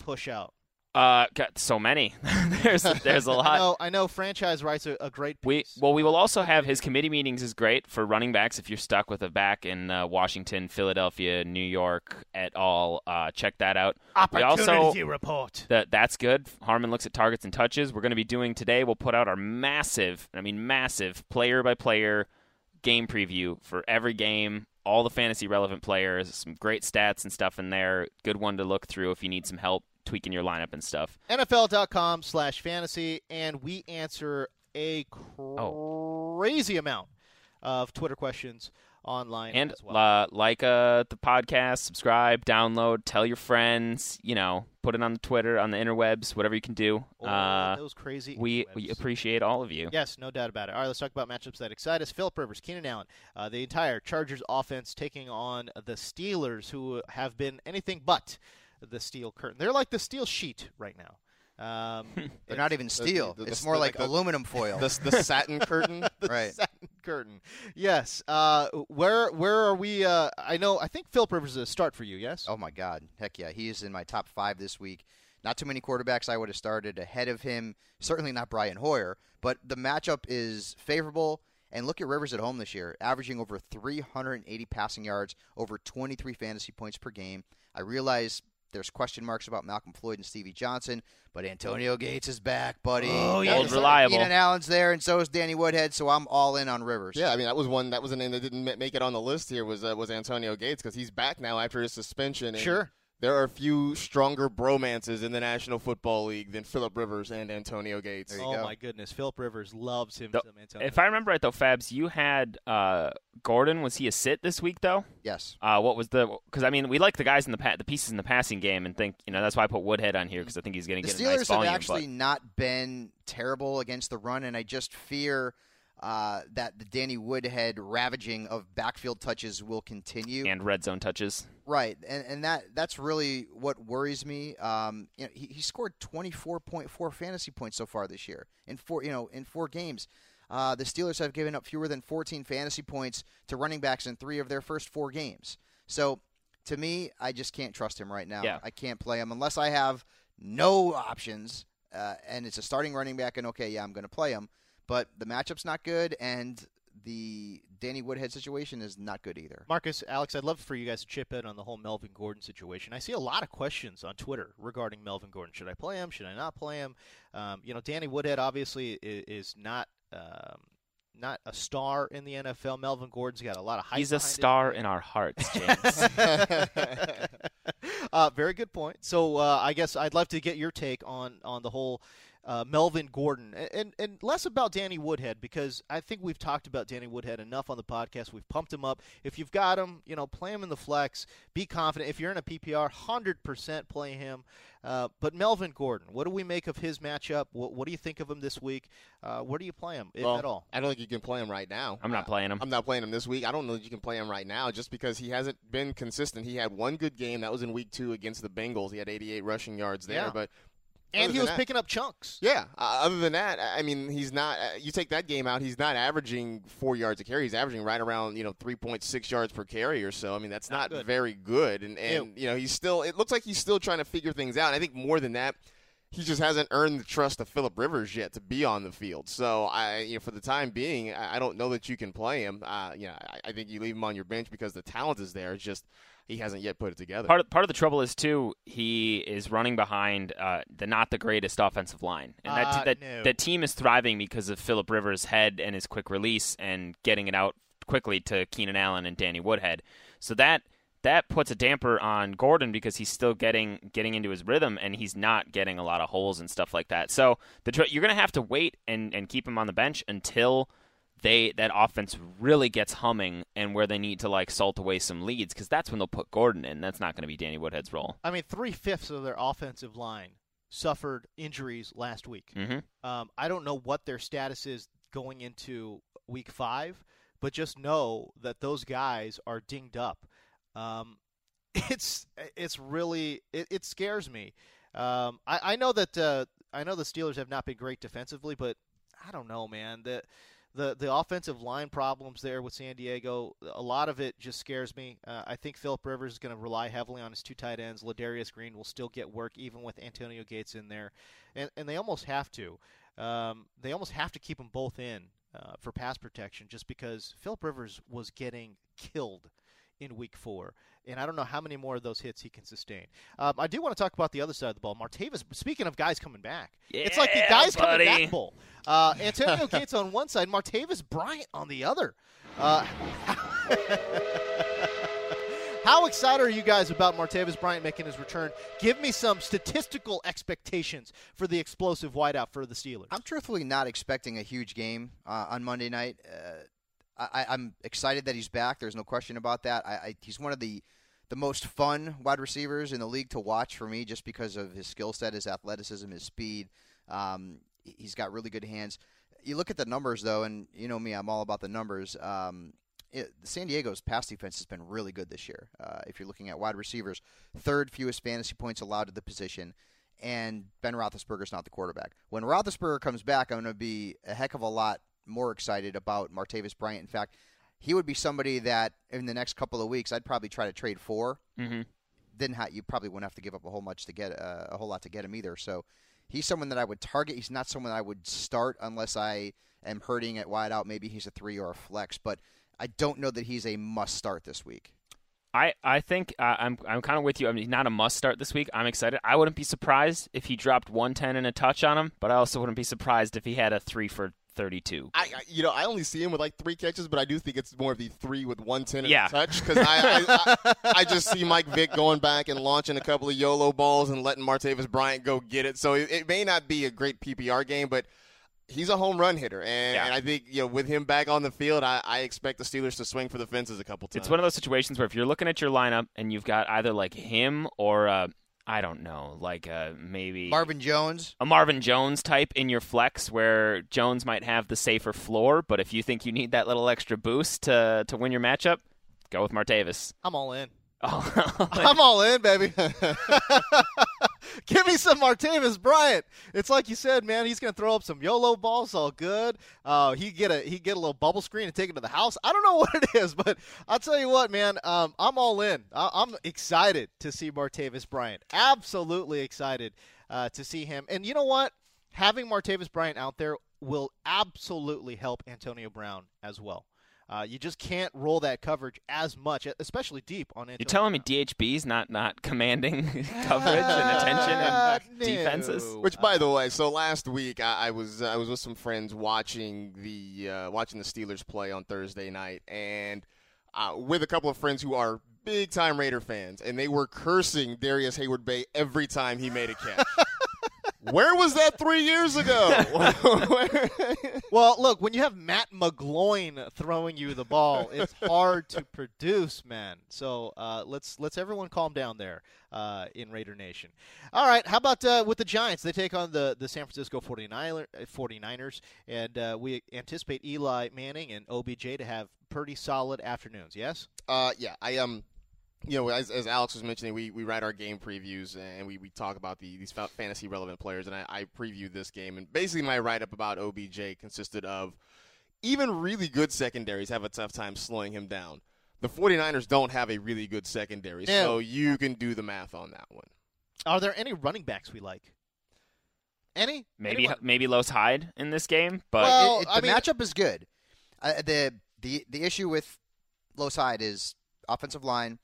push out? Uh, got so many. (laughs) there's there's a (laughs) I lot. know, I know franchise rights are a great We well, we will also have his committee meetings is great for running backs. If you're stuck with a back in uh, Washington, Philadelphia, New York, et al., uh, check that out. We also Opportunity report. that that's good. Harmon looks at targets and touches. We're going to be doing today. We'll put out our massive, I mean massive, player by player game preview for every game. All the fantasy relevant players, some great stats and stuff in there. Good one to look through if you need some help tweaking your lineup and stuff. NFL.com slash fantasy, and we answer a Oh. crazy amount of Twitter questions online And as well. uh, like uh, the podcast, subscribe, download, tell your friends. You know, put it on the Twitter, on the interwebs, whatever you can do. All uh, those crazy we we appreciate all of you. Yes, no doubt about it. All right, let's talk about matchups that excite us. Philip Rivers, Keenan Allen, uh, the entire Chargers offense taking on the Steelers, who have been anything but the steel curtain. They're like the steel sheet right now. Um, (laughs) They're not even steel. the- the- it's the- more the- like the- aluminum foil. The, the satin (laughs) curtain. the Right. satin curtain. Yes. Uh, where where are we? Uh, I know. I think Philip Rivers is a start for you. Yes. Oh my God! Heck yeah, he is in my top five this week. Not too many quarterbacks I would have started ahead of him. Certainly not Brian Hoyer, but the matchup is favorable. And look at Rivers at home this year, averaging over 380 passing yards, over 23 fantasy points per game. I realize there's question marks about Malcom Floyd and Stevie Johnson, but Antonio Gates is back, buddy. Oh, yeah. Old reliable. Keenan Allen's there, and so is Danny Woodhead. So I'm all in on Rivers. Yeah, I mean that was one that was a name that didn't make it on the list here was uh, was Antonio Gates because he's back now after his suspension. And Sure. There are a few stronger bromances in the National Football League than Philip Rivers and Antonio Gates. There you oh go. my goodness, Philip Rivers loves him. Though, some Antonio. If I remember right, though, Fabs, you had uh, Gordon. Was he a sit this week, though? Yes. Uh, what was the? Because I mean, we like the guys in the pa- the pieces in the passing game, and think you know that's why I put Woodhead on here because I think he's going to The get a Steelers nice volume. have actually but not been terrible against the run, and I just fear uh, that the Danny Woodhead ravaging of backfield touches will continue. and red zone touches. Right, and and that that's really what worries me. Um, you know, he, he scored twenty four point four fantasy points so far this year in four you know in four games. Uh, the Steelers have given up fewer than fourteen fantasy points to running backs in three of their first four games. So to me, I just can't trust him right now. Yeah. I can't play him unless I have no options, uh, and it's a starting running back. And okay, yeah, I'm going to play him, but the matchup's not good, and the Danny Woodhead situation is not good either. Marcus, Alex, I'd love for you guys to chip in on the whole Melvin Gordon situation. I see a lot of questions on Twitter regarding Melvin Gordon. Should I play him? Should I not play him? Um, you know, Danny Woodhead obviously is, is not um, not a star in the NFL. Melvin Gordon's got a lot of hype. He's a star name. in our hearts, James. (laughs) uh, very good point. So uh, I guess I'd love to get your take on on the whole uh, Melvin Gordon and, and and less about Danny Woodhead because I think we've talked about Danny Woodhead enough on the podcast. We've pumped him up. If you've got him, you know, play him in the flex. Be confident. If you're in a PPR, hundred percent play him. Uh, but Melvin Gordon, what do we make of his matchup? What, what do you think of him this week? Uh, where do you play him, if Well, at all? I don't think you can play him right now. I'm not Uh, playing him. I'm not playing him this week. I don't know that you can play him right now just because he hasn't been consistent. He had one good game that was in week two against the Bengals. He had 88 rushing yards there, Yeah. but And he was that- picking up chunks. Yeah. Uh, other than that, I mean, he's not. Uh, you take that game out, he's not averaging four yards a carry. He's averaging right around you know 3.6 yards per carry or so. I mean, that's Not not, good. very good. And and you know, he's still. It looks like he's still trying to figure things out. And I think more than that. He just hasn't earned the trust of Philip Rivers yet to be on the field. So I, you know, for the time being, I, I don't know that you can play him. Uh, you know, I, I think you leave him on your bench because the talent is there. It's just he hasn't yet put it together. part of, part of the trouble is too he is running behind uh, the not the greatest offensive line, and that Uh, that no. that team is thriving because of Philip Rivers' head and his quick release and getting it out quickly to Keenan Allen and Danny Woodhead. So that that puts a damper on Gordon because he's still getting getting into his rhythm and he's not getting a lot of holes and stuff like that. So the tr- you're going to have to wait and, and keep him on the bench until they that offense really gets humming and where they need to like salt away some leads because that's when they'll put Gordon in. That's not going to be Danny Woodhead's role. I mean, three fifths of their offensive line suffered injuries last week. hmm Um, I don't know what their status is going into week five, but just know that those guys are dinged up. Um, (laughs) it's it's really it, it scares me. Um, I, I know that uh, I know the Steelers have not been great defensively, but I don't know, man. The the the offensive line problems there with San Diego, a lot of it just scares me. Uh, I think Philip Rivers is going to rely heavily on his two tight ends. Ladarius Green will still get work even with Antonio Gates in there, and and they almost have to. Um, they almost have to keep them both in uh, for pass protection, just because Philip Rivers was getting killed in Week Four, and I don't know how many more of those hits he can sustain. Um, I do want to talk about the other side of the ball. Martavis. Speaking of guys coming back, it's like the guys buddy. coming back bowl. Uh, Antonio (laughs) Gates on one side, Martavis Bryant on the other. Uh, (laughs) how excited are you guys about Martavis Bryant making his return? Give me some statistical expectations for the explosive wideout for the Steelers. I'm truthfully not expecting a huge game uh, on Monday night. Uh, I, I'm excited that he's back. There's no question about that. I, I, he's one of the the most fun wide receivers in the league to watch for me, just because of his skill set, his athleticism, his speed. Um, he's got really good hands. You look at the numbers though, and you know me, I'm all about the numbers. Um, it, San Diego's pass defense has been really good this year. Uh, if you're looking at wide receivers, third fewest fantasy points allowed to the position, and Ben Roethlisberger's not the quarterback. When Roethlisberger comes back, I'm going to be a heck of a lot more excited about Martavis Bryant. In fact, he would be somebody that in the next couple of weeks I'd probably try to trade for. Mm-hmm. Then ha- you probably wouldn't have to give up a whole much to get uh, a whole lot to get him either. So he's someone that I would target. He's not someone I would start unless I am hurting at wide out. Maybe he's a three or a flex, but I don't know that he's a must start this week. I, I think uh, I'm I'm kind of with you. I mean, not a must start this week. I'm excited. I wouldn't be surprised if he dropped 110 and a touch on him, but I also wouldn't be surprised if he had a three for 32. I, I you know I only see him with like three catches, but I do think it's more of the three with one ten and Yeah. a touch because I, I, I I just see Mike Vick going back and launching a couple of YOLO balls and letting Martavis Bryant go get it. So it, it may not be a great PPR game, but he's a home run hitter, and, Yeah. and I think you know with him back on the field, I, I expect the Steelers to swing for the fences a couple times. It's one of those situations where if you're looking at your lineup and you've got either like him or uh, I don't know, like uh, maybe Marvin Jones. a Marvin Jones type in your flex where Jones might have the safer floor, but if you think you need that little extra boost to to win your matchup, go with Martavis. I'm all in. (laughs) Oh, I'm all in, baby. (laughs) (laughs) (laughs) Give me some Martavis Bryant. It's like you said, man. He's going to throw up some YOLO balls, all good. Uh, he get a he get a little bubble screen and take it to the house. I don't know (laughs) what it is, but I'll tell you what, man. Um, I'm all in. I- I'm excited to see Martavis Bryant. Absolutely excited uh, to see him. And you know what? Having Martavis Bryant out there will absolutely help Antonio Brown as well. Uh, you just can't roll that coverage as much, especially deep on Antonio You're telling me Brown. DHB's not not (laughs) commanding (laughs) (laughs) coverage and attention Uh, and defenses? Which, by the way, so last week I, I was I was with some friends watching the uh, watching the Steelers play on Thursday night, and uh, with a couple of friends who are big time Raider fans, and they were cursing Darrius Heyward-Bey every time he made a catch. Where was that three years ago? Well, look, when you have Matt McGloin throwing you the ball, it's hard to produce, man. So uh, let's let's everyone calm down there uh, in Raider Nation. All right, how about uh, with the Giants? They take on the, the San Francisco 49er, 49ers, and uh, we anticipate Eli Manning and OBJ to have pretty solid afternoons, yes? Uh, yeah, I um, you know, as, as Alex was mentioning, we, we write our game previews and we, we talk about the these fantasy relevant players, and I, I previewed this game, and basically my write up about OBJ consisted of even really good secondaries have a tough time slowing him down. The 49ers don't have a really good secondary, No. so you can do the math on that one. Are there any running backs we like? Any? Maybe Anyone? maybe Los Hyde in this game, but Well, It- it- I the mean- matchup is good. Uh, the the the issue with Los Hyde is offensive line.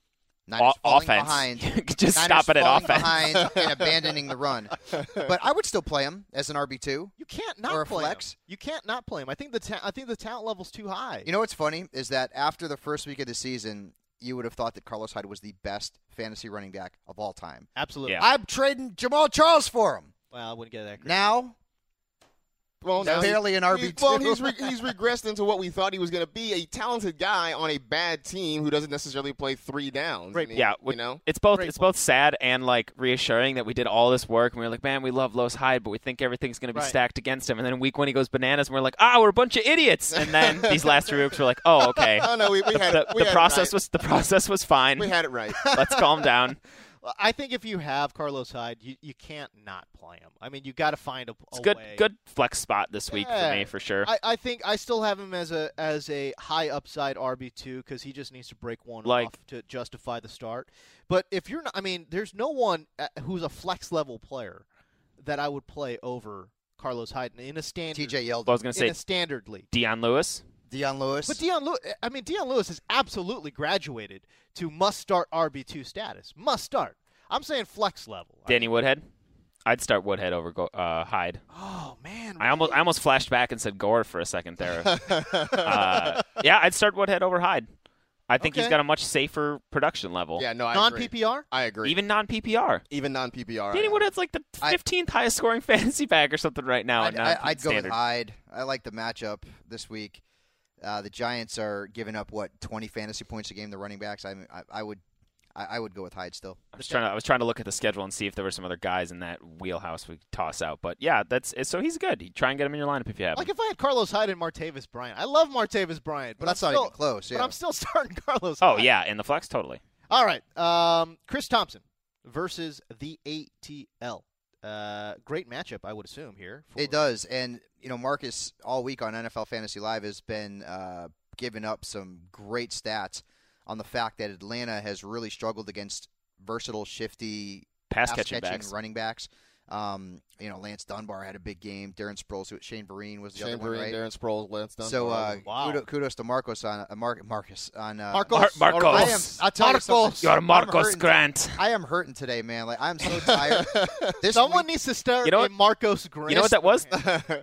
Niners o- falling offense. behind. (laughs) Just Niners stop it at falling offense. behind and (laughs) abandoning the run. (laughs) But I would still play him as an RB two. You can't not Or a play flex? him. You can't not play him. I think the ta- I think the talent level's too high. You know what's funny is that after the first week of the season, you would have thought that Carlos Hyde was the best fantasy running back of all time. Absolutely. Yeah. I'm trading Jamaal Charles for him. Well, I wouldn't get that. Now, Well, He's now he- barely an RB2. Well, he's re- (laughs) he's regressed into what we thought he was going to be a talented guy on a bad team who doesn't necessarily play three downs. Right. I mean, yeah, you know. it's both Great it's both sad and like reassuring that we did all this work and we were like, man, we love Los Hyde, but we think everything's going to be Right. stacked against him. And then week one he goes bananas, and we're like, ah, we're a bunch of idiots. And then (laughs) these last three weeks we're like, oh, okay. (laughs) Oh no, we, we the, had the, it. We the had it process right. was the process was fine. we had it right. Let's calm down. Well, I think if you have Carlos Hyde, you, you can't not play him. I mean, you got to find a, It's good way. good flex spot this week for me for sure. I, I think I still have him as a as a high upside RB two because he just needs to break one Like- off to justify the start. But if you're not, I mean, there's no one uh, who's a flex level player that I would play over Carlos Hyde in a standard. TJ Well, I was going to say in say a standard league. Dion Lewis. Dion Lewis. But Dion Lewis, I mean, Dion Lewis has absolutely graduated to must start RB two status. Must start. I'm saying flex level. I Danny mean- Woodhead. I'd start Woodhead over Go- uh, Hyde. oh man, I almost I almost flashed back and said Gore for a second there. (laughs) uh, yeah, I'd start Woodhead over Hyde. I think he's got a much safer production level. Yeah, no, I non agree. PPR. I agree. Even non PPR. even non PPR. Danny Woodhead's like the 15th highest scoring (laughs) fantasy back or something right now. I'd, I- non I'd go with. Hyde. I like the matchup this week. Uh, the Giants are giving up what 20 fantasy points a game. The running backs. I, I, I would, I, I would go with Hyde still. I was trying to I was trying to look at the schedule and see if there were some other guys in that wheelhouse we could toss out. But yeah, that's so he's good. You try and get him in your lineup if you have Like him. if I had Carlos Hyde and Martavis Bryant, I love Martavis Bryant, but That's I'm not still, even close, But. I'm still (laughs) starting Carlos. Oh Hyde. yeah, in the flex totally. All right, um, Chris Thompson versus the ATL. Uh, great matchup, I would assume here. for- It does, and you know Marcus all week on NFL Fantasy Live has been uh, giving up some great stats on the fact that Atlanta has really struggled against versatile, shifty Pass catching backs. running backs. Um, you know, Lance Dunbar had a big game. Darren Sproles, who- Shane Vereen was the Shane other one, Vereen, right? Darren Sproles, Lance Dunbar. So uh, Wow. kudos, kudos to Marcos on uh, Mar- Marcus on uh, Marcos. Mar- Marcos. I am. I'll tell You You're Marcos hurting- Grant. I am hurting today, man. Like I'm so (laughs) tired. this Someone week- needs to start You know a what- Marcos Grant. You know what that was? (laughs)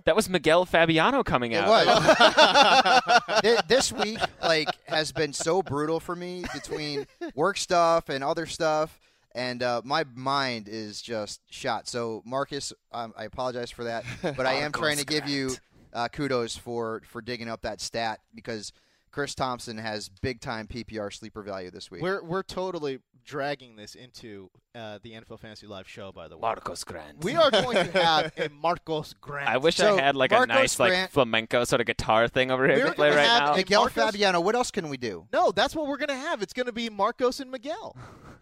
that was Miguel Fabiano coming It out. was. (laughs) Thi- this week, like, has been so brutal for me between work stuff and other stuff, and uh, my mind is just shot. So, Marcus, um, I apologize for that, (laughs) but I am trying to give you uh, kudos for for digging up that stat because Chris Thompson has big time PPR sleeper value this week. We're we're totally dragging this into uh, the NFL Fantasy Live show. By the way, Marcos Grant. we are going to have a Marcos Grant. I wish So, I had like Marcos a nice like flamenco sort of guitar thing over here We're to play right have now. Miguel Marcus- Fabiano. What else can we do? No, that's what we're going to have. It's going to be Marcos and Miguel.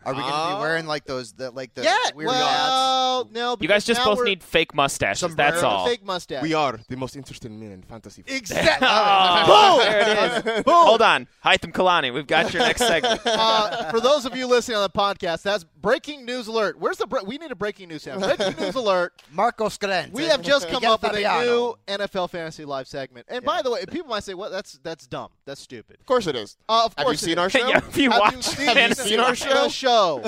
Are we going to Uh, be wearing like those, the, like the yeah. weird hats? Well, no. You guys just both need fake mustaches. Sombrero. That's all. Fake mustache. we are the most interesting men in fantasy. football. Exactly. (laughs) Oh, there it is. Boom. Hold on, Hytham Kalani. We've got your next segment. uh, for those of you listening on the podcast, that's breaking news alert. Where's the bre- we need a breaking news sound? Breaking (laughs) news alert. Marcos Grant. We have just come up with a new NFL Fantasy Live segment. And by the way, people might say, "What? That's that's dumb. That's stupid." Of course it is. Uh, of Have you course, it seen is. our show? (laughs) Yeah, if you Have watch you seen, fantasy seen our the show?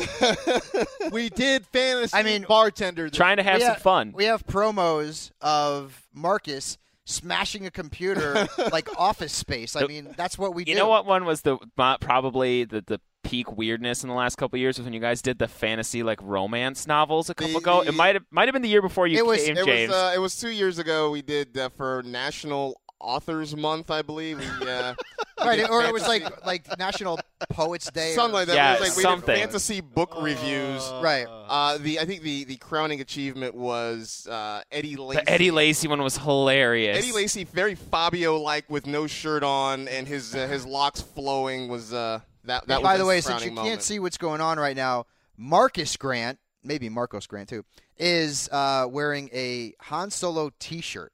(laughs) we did fantasy I mean, bartender. this- Trying to have We some have- fun. We have promos of Marcus smashing a computer like Office Space. I mean, that's what we You do. You know what one was the probably the the peak weirdness in the last couple of years was when you guys did the fantasy like romance novels a couple The- ago. It might have might have been the year before you It was- came, It James. was uh, it was two years ago. We did uh, for National Authors Month, I believe. We, uh, (laughs) Right, did or it was like like National Poets Day. or- something like that. Yeah, it was like we something. did fantasy book reviews. Right. Uh, the I think the, the crowning achievement was uh, Eddie Lacy. the Eddie Lacy one was hilarious. Eddie Lacy, very Fabio like with no shirt on and his uh, his locks flowing was uh, that that. By the way, since you moment. can't see what's going on right now, Marcus Grant, maybe Marcos Grant too, is uh, wearing a Han Solo T-shirt,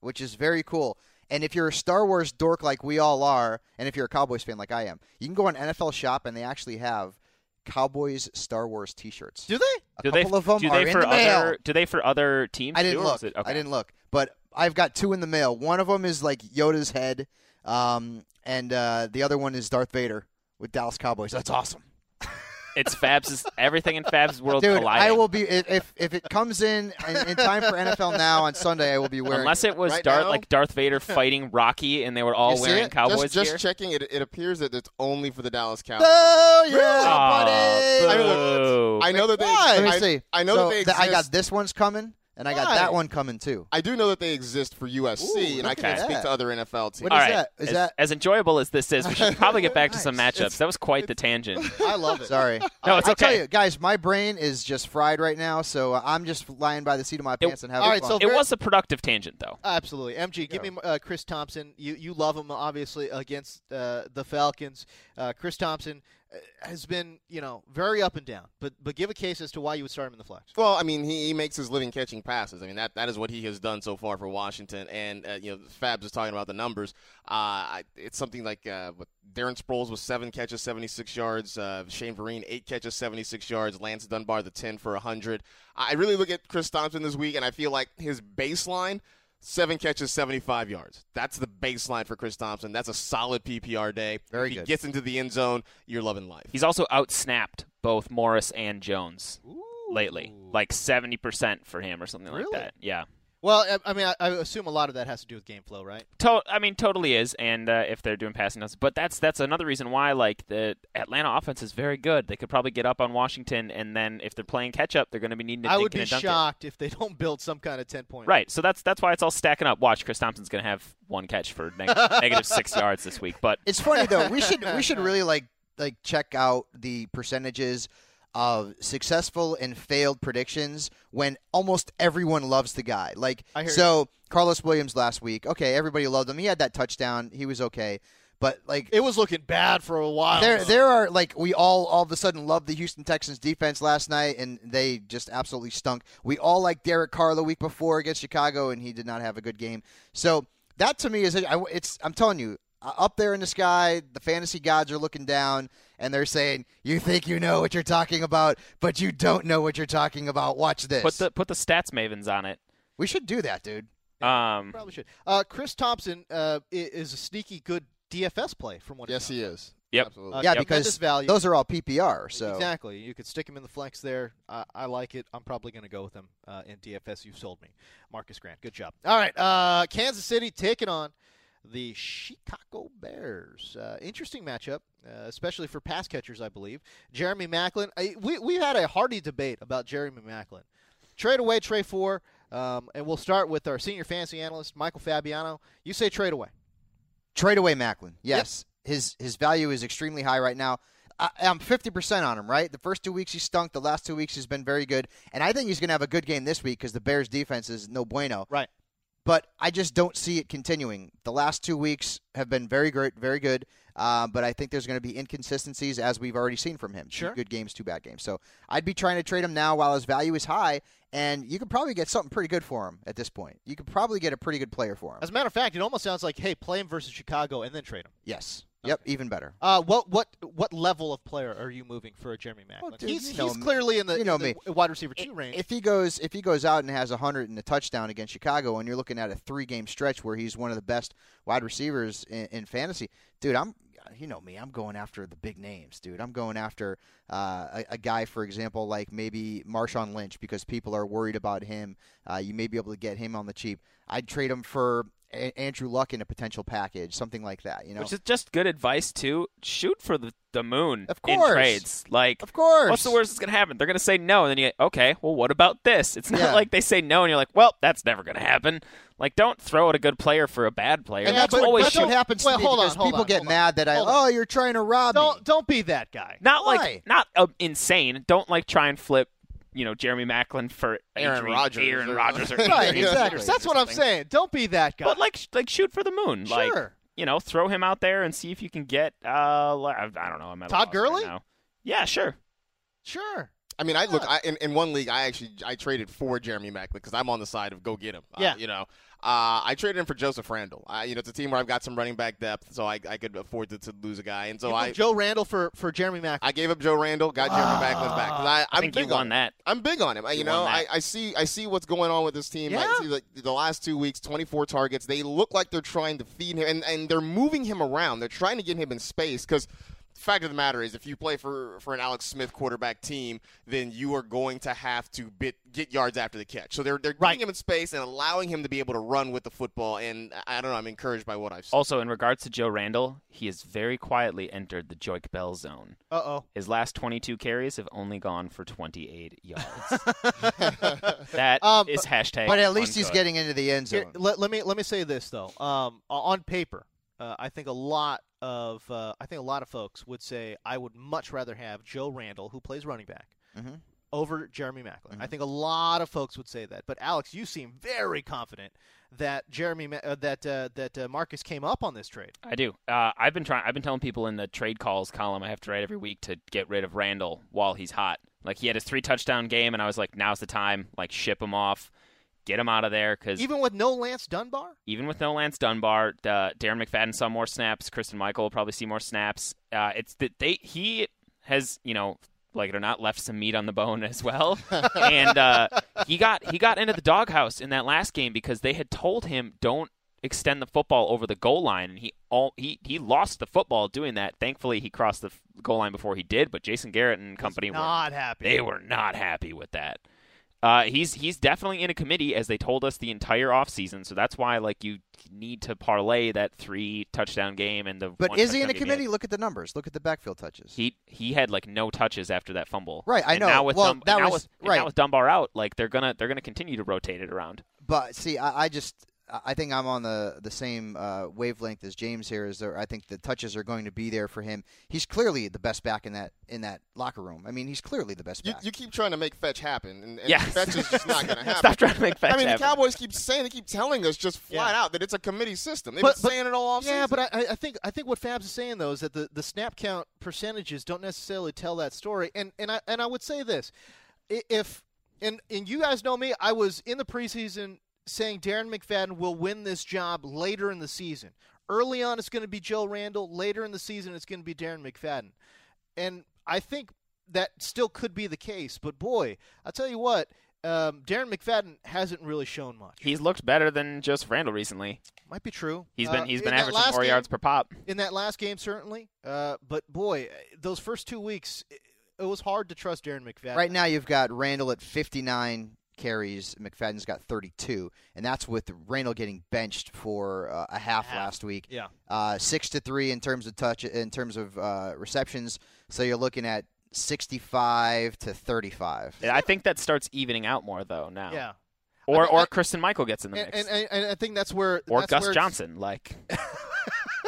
which is very cool. And if you're a Star Wars dork like we all are, and if you're a Cowboys fan like I am, you can go on NFL Shop and they actually have Cowboys Star Wars T-shirts. do they? A do they couple of them do are they in for the mail. other do they for other teams? I didn't too, look. it- okay. I didn't look, but I've got two in the mail. One of them is like Yoda's head, um, and uh, the other one is Darth Vader with Dallas Cowboys. That's awesome. It's Fab's everything in Fab's world Dude, colliding. I will be if if, if it comes in, in in time for NFL now on Sunday. I will be wearing. Unless it was Right Darth now? like Darth Vader (laughs) fighting Rocky and they were all You wearing it? Cowboys just, just gear. checking, it, it appears that it's only for the Dallas oh, Cowboys. Oh yeah, Aw, buddy. I mean, boo. I know that they. Why? Let me I, see. I know So that they exist. I got this one's coming, and I got Why? that one coming too. I do know that they exist for USC, Ooh, and I can't speak to other NFL teams. What is right. that? Is as, that- as enjoyable as this is? We should probably get back to (laughs) some Nice. matchups. That was quite the tangent. (laughs) I love it. Sorry. (laughs) No, it's I tell okay. you, guys, my brain is just fried right now, so I'm just lying by the seat of my pants and having all right, fun. so It was a productive tangent, though. Absolutely, MG. Give me uh, Chris Thompson. You you love him obviously against uh, the Falcons. Uh, Chris Thompson has been you know very up and down, but but give a case as to why you would start him in the flex. Well, I mean, he, he makes his living catching passes. I mean, that, that is what he has done so far for Washington. And uh, you know, Fabs is talking about the numbers. Uh, it's something like uh, Darren Sproles was seven catches, 76 yards. Uh, Shane Vereen eight catches, 76 yards. Lance Dunbar the 10 for 100. I really look at Chris Thompson this week, and I feel like his baseline. Seven catches, 75 yards. That's the baseline for Chris Thompson. That's a solid PPR day. Very if he gets into the end zone, you're loving life. He's also outsnapped both Morris and Jones lately, like seventy percent for him or something like that. Yeah. Well, I, I mean, I, I assume a lot of that has to do with game flow, right? To- I mean, totally is, and uh, if they're doing passing downs, but that's that's another reason why like the Atlanta offense is very good. They could probably get up on Washington, and then if they're playing catch up, they're going to be needing to. I would be and dunk it. shocked if they (laughs) don't build some kind of ten point. Right, so that's that's why it's all stacking up. Watch, Chris Thompson's going to have one catch for neg- (laughs) negative six yards this week, but It's funny though. We should we should (laughs) really like like check out the percentages of successful and failed predictions when almost everyone loves the guy. Like so Karlos Williams last week. Okay, everybody loved him. He had that touchdown. He was okay. But like It was looking bad for a while. there there are like we all all of a sudden loved the Houston Texans defense last night and they just absolutely stunk. We all liked Derek Carr the week before against Chicago and he did not have a good game. So that to me is it's I'm telling you up there in the sky, the fantasy gods are looking down and they're saying, "You think you know what you're talking about, but you don't know what you're talking about. Watch this." put the put the stats mavens on it. we should do that, dude. Um, Probably should. Uh, Chris Thompson uh, is a sneaky good DFS play from what. it Yes, sounds he is. Yep. Absolutely. Uh, yeah, tremendous because value. those are all PPR. So Exactly. You could stick him in the flex there. I I like it. I'm probably going to go with him uh, in DFS. You've sold me. Marcus Grant. Good job. All right. Uh, Kansas City taking on the Chicago Bears. Uh, interesting matchup, uh, especially for pass catchers, I believe. Jeremy Maclin. I, we, we had a hearty debate about Jeremy Maclin. Trade away, trade for. Um, and we'll start with our senior fantasy analyst, Michael Fabiano. You say trade away. Trade away Maclin. Yes, his his value is extremely high right now. I, I'm 50% on him. Right, the first two weeks he stunk. The last two weeks he's been very good, and I think he's going to have a good game this week because the Bears' defense is no bueno. Right. But I just don't see it continuing. The last two weeks have been very great, very good. Uh, but I think there's going to be inconsistencies as we've already seen from him. Sure. Two good games, two bad games. So I'd be trying to trade him now while his value is high, and you could probably get something pretty good for him at this point. You could probably get a pretty good player for him. As a matter of fact, it almost sounds like, hey, play him versus Chicago and then trade him. yes. Yep. Even better. Uh, what what what level of player are you moving for Jeremy Maclin? Dude, he's you know he's clearly in the, You know me. wide receiver two range. If he goes, if he goes out and has hundred and a touchdown against Chicago, and you're looking at a three game stretch where he's one of the best wide receivers in, in fantasy, dude, I'm, you know me, I'm going after the big names, dude. I'm going after uh, a, a guy, for example, like maybe Marshawn Lynch, because people are worried about him. Uh, you may be able to get him on the cheap. I'd trade him for a- Andrew Luck in a potential package, something like that. You know, which is just good advice too. Shoot for the, the moon Of in course. trades. Like, of course. what's the worst that's gonna happen? They're gonna say no, and then you get, okay, well, what about this? It's not Yeah. like they say no, and you're like, well, that's never gonna happen. Like, don't throw at a good player for a bad player. And that's That's but- always that's what happens Well, to me hold on, hold people on, get hold on. mad that I, oh, you're trying to rob me. don't don't be that guy. Not Why? like not uh, insane. Don't like try and flip, you know, Jeremy Maclin for Aaron Adrian- Rodgers Aaron or- Rodgers, or (laughs) Right, exactly. That's what I'm saying. Don't be that guy. But like, like shoot for the moon. Like, Sure. you know, throw him out there and see if you can get. Uh, I don't know. I'm at Todd loss right Gurley? Yeah, sure. sure. I mean, I look I, in, in one league. I actually I traded for Jeremy Maclin because I'm on the side of go get him. Yeah. Uh, you know, uh, I traded him for Joseph Randle. Uh, you know, it's a team where I've got some running back depth, so I, I could afford to, to lose a guy. And so I Joe Randle for for Jeremy Maclin. I gave up Joe Randle, got Jeremy Maclin back. 'Cause I, I I'm think big you on won him. that. I'm big on him. I- You, You know, I. I see I see what's going on with this team. I Yeah. see like the last two weeks, 24 targets. They look like they're trying to feed him, and, and they're moving him around. They're trying to get him in space because. Fact of the matter is, if you play for, for an Alex Smith quarterback team, then you are going to have to bit, get yards after the catch. So they're they're Right. getting him in space and allowing him to be able to run with the football. And I don't know, I'm encouraged by what I've seen. Also, in regards to Joe Randle, he has very quietly entered the Joique Bell zone. Uh oh. His last 22 carries have only gone for 28 yards. (laughs) (laughs) That is Um, hashtag. But at least he's getting into the end Here, zone. let, let me let me say this though. Um, on paper, uh, I think a lot of uh, I think a lot of folks would say I would much rather have Joe Randle, who plays running back, Mhm. over Jeremy Maclin. Mm-hmm. I think a lot of folks would say that. But Alex, you seem very confident that Jeremy Ma- uh, that uh, that uh, Marcus came up on this trade. I do. Uh, I've been trying. I've been telling people in the trade calls column I have to write every week to get rid of Randle while he's hot. Like he had his three touchdown game, and I was like, now's the time. Like ship him off, get him out of there because Even with no Lance Dunbar, even with no Lance Dunbar, uh, Darren McFadden saw more snaps. Christine Michael will probably see more snaps. Uh, it's that they he has you know like it or not left some meat on the bone as well, (laughs) and uh, he got he got into the doghouse in that last game because they had told him don't extend the football over the goal line, and he all he he lost the football doing that. Thankfully, he crossed the goal line before he did, but Jason Garrett and company were not happy. they were not happy with that. Uh, he's he's definitely in a committee, as they told us the entire offseason. So that's why like you need to parlay that three touchdown game and the. But is he in a committee? Look at the numbers. Look at the backfield touches. He he had like no touches after that fumble. Right, I And know. Now with Well, Dum- that and now was- with, right. now with Dunbar out, like they're gonna they're gonna continue to rotate it around. But see, I, I just I think I'm on the the same uh, wavelength as James here. Is there? I think the touches are going to be there for him. He's clearly the best back in that in that locker room. I mean, he's clearly the best You, back. you keep trying to make fetch happen, and, and Yes. fetch is just not going (laughs) to happen. Stop trying to make fetch I mean, happen. the Cowboys keep saying, they keep telling us just flat Yeah. out that it's a committee system. They've But- been but- saying it all off Yeah, but I, I think I think what Fabs is saying though is that the, the snap count percentages don't necessarily tell that story. And and I and I would say this, if and and you guys know me, I was in the preseason saying Darren McFadden will win this job later in the season. Early on, it's going to be Joe Randle. Later in the season, it's going to be Darren McFadden. And I think that still could be the case. But boy, I'll tell you what, um, Darren McFadden hasn't really shown much. He's looked better than Joseph Randle recently. Might be true. He's been Uh, he's in been averaging four game- yards per pop. in that last game, certainly. Uh, but boy, those first two weeks, it, it was hard to trust Darren McFadden. Right now, you've got Randle at 59 carries. McFadden's got 32, and that's with Randle getting benched for uh, a half, Half. last week. Yeah. Uh, six to three in terms of touch, in terms of uh, receptions. So you're looking at 65 to 35. I think that starts evening out more though now. Yeah. Or I mean, or I- Christine Michael gets in the And, mix. and, and, and I think that's where. or that's Gus where Johnson, like (laughs)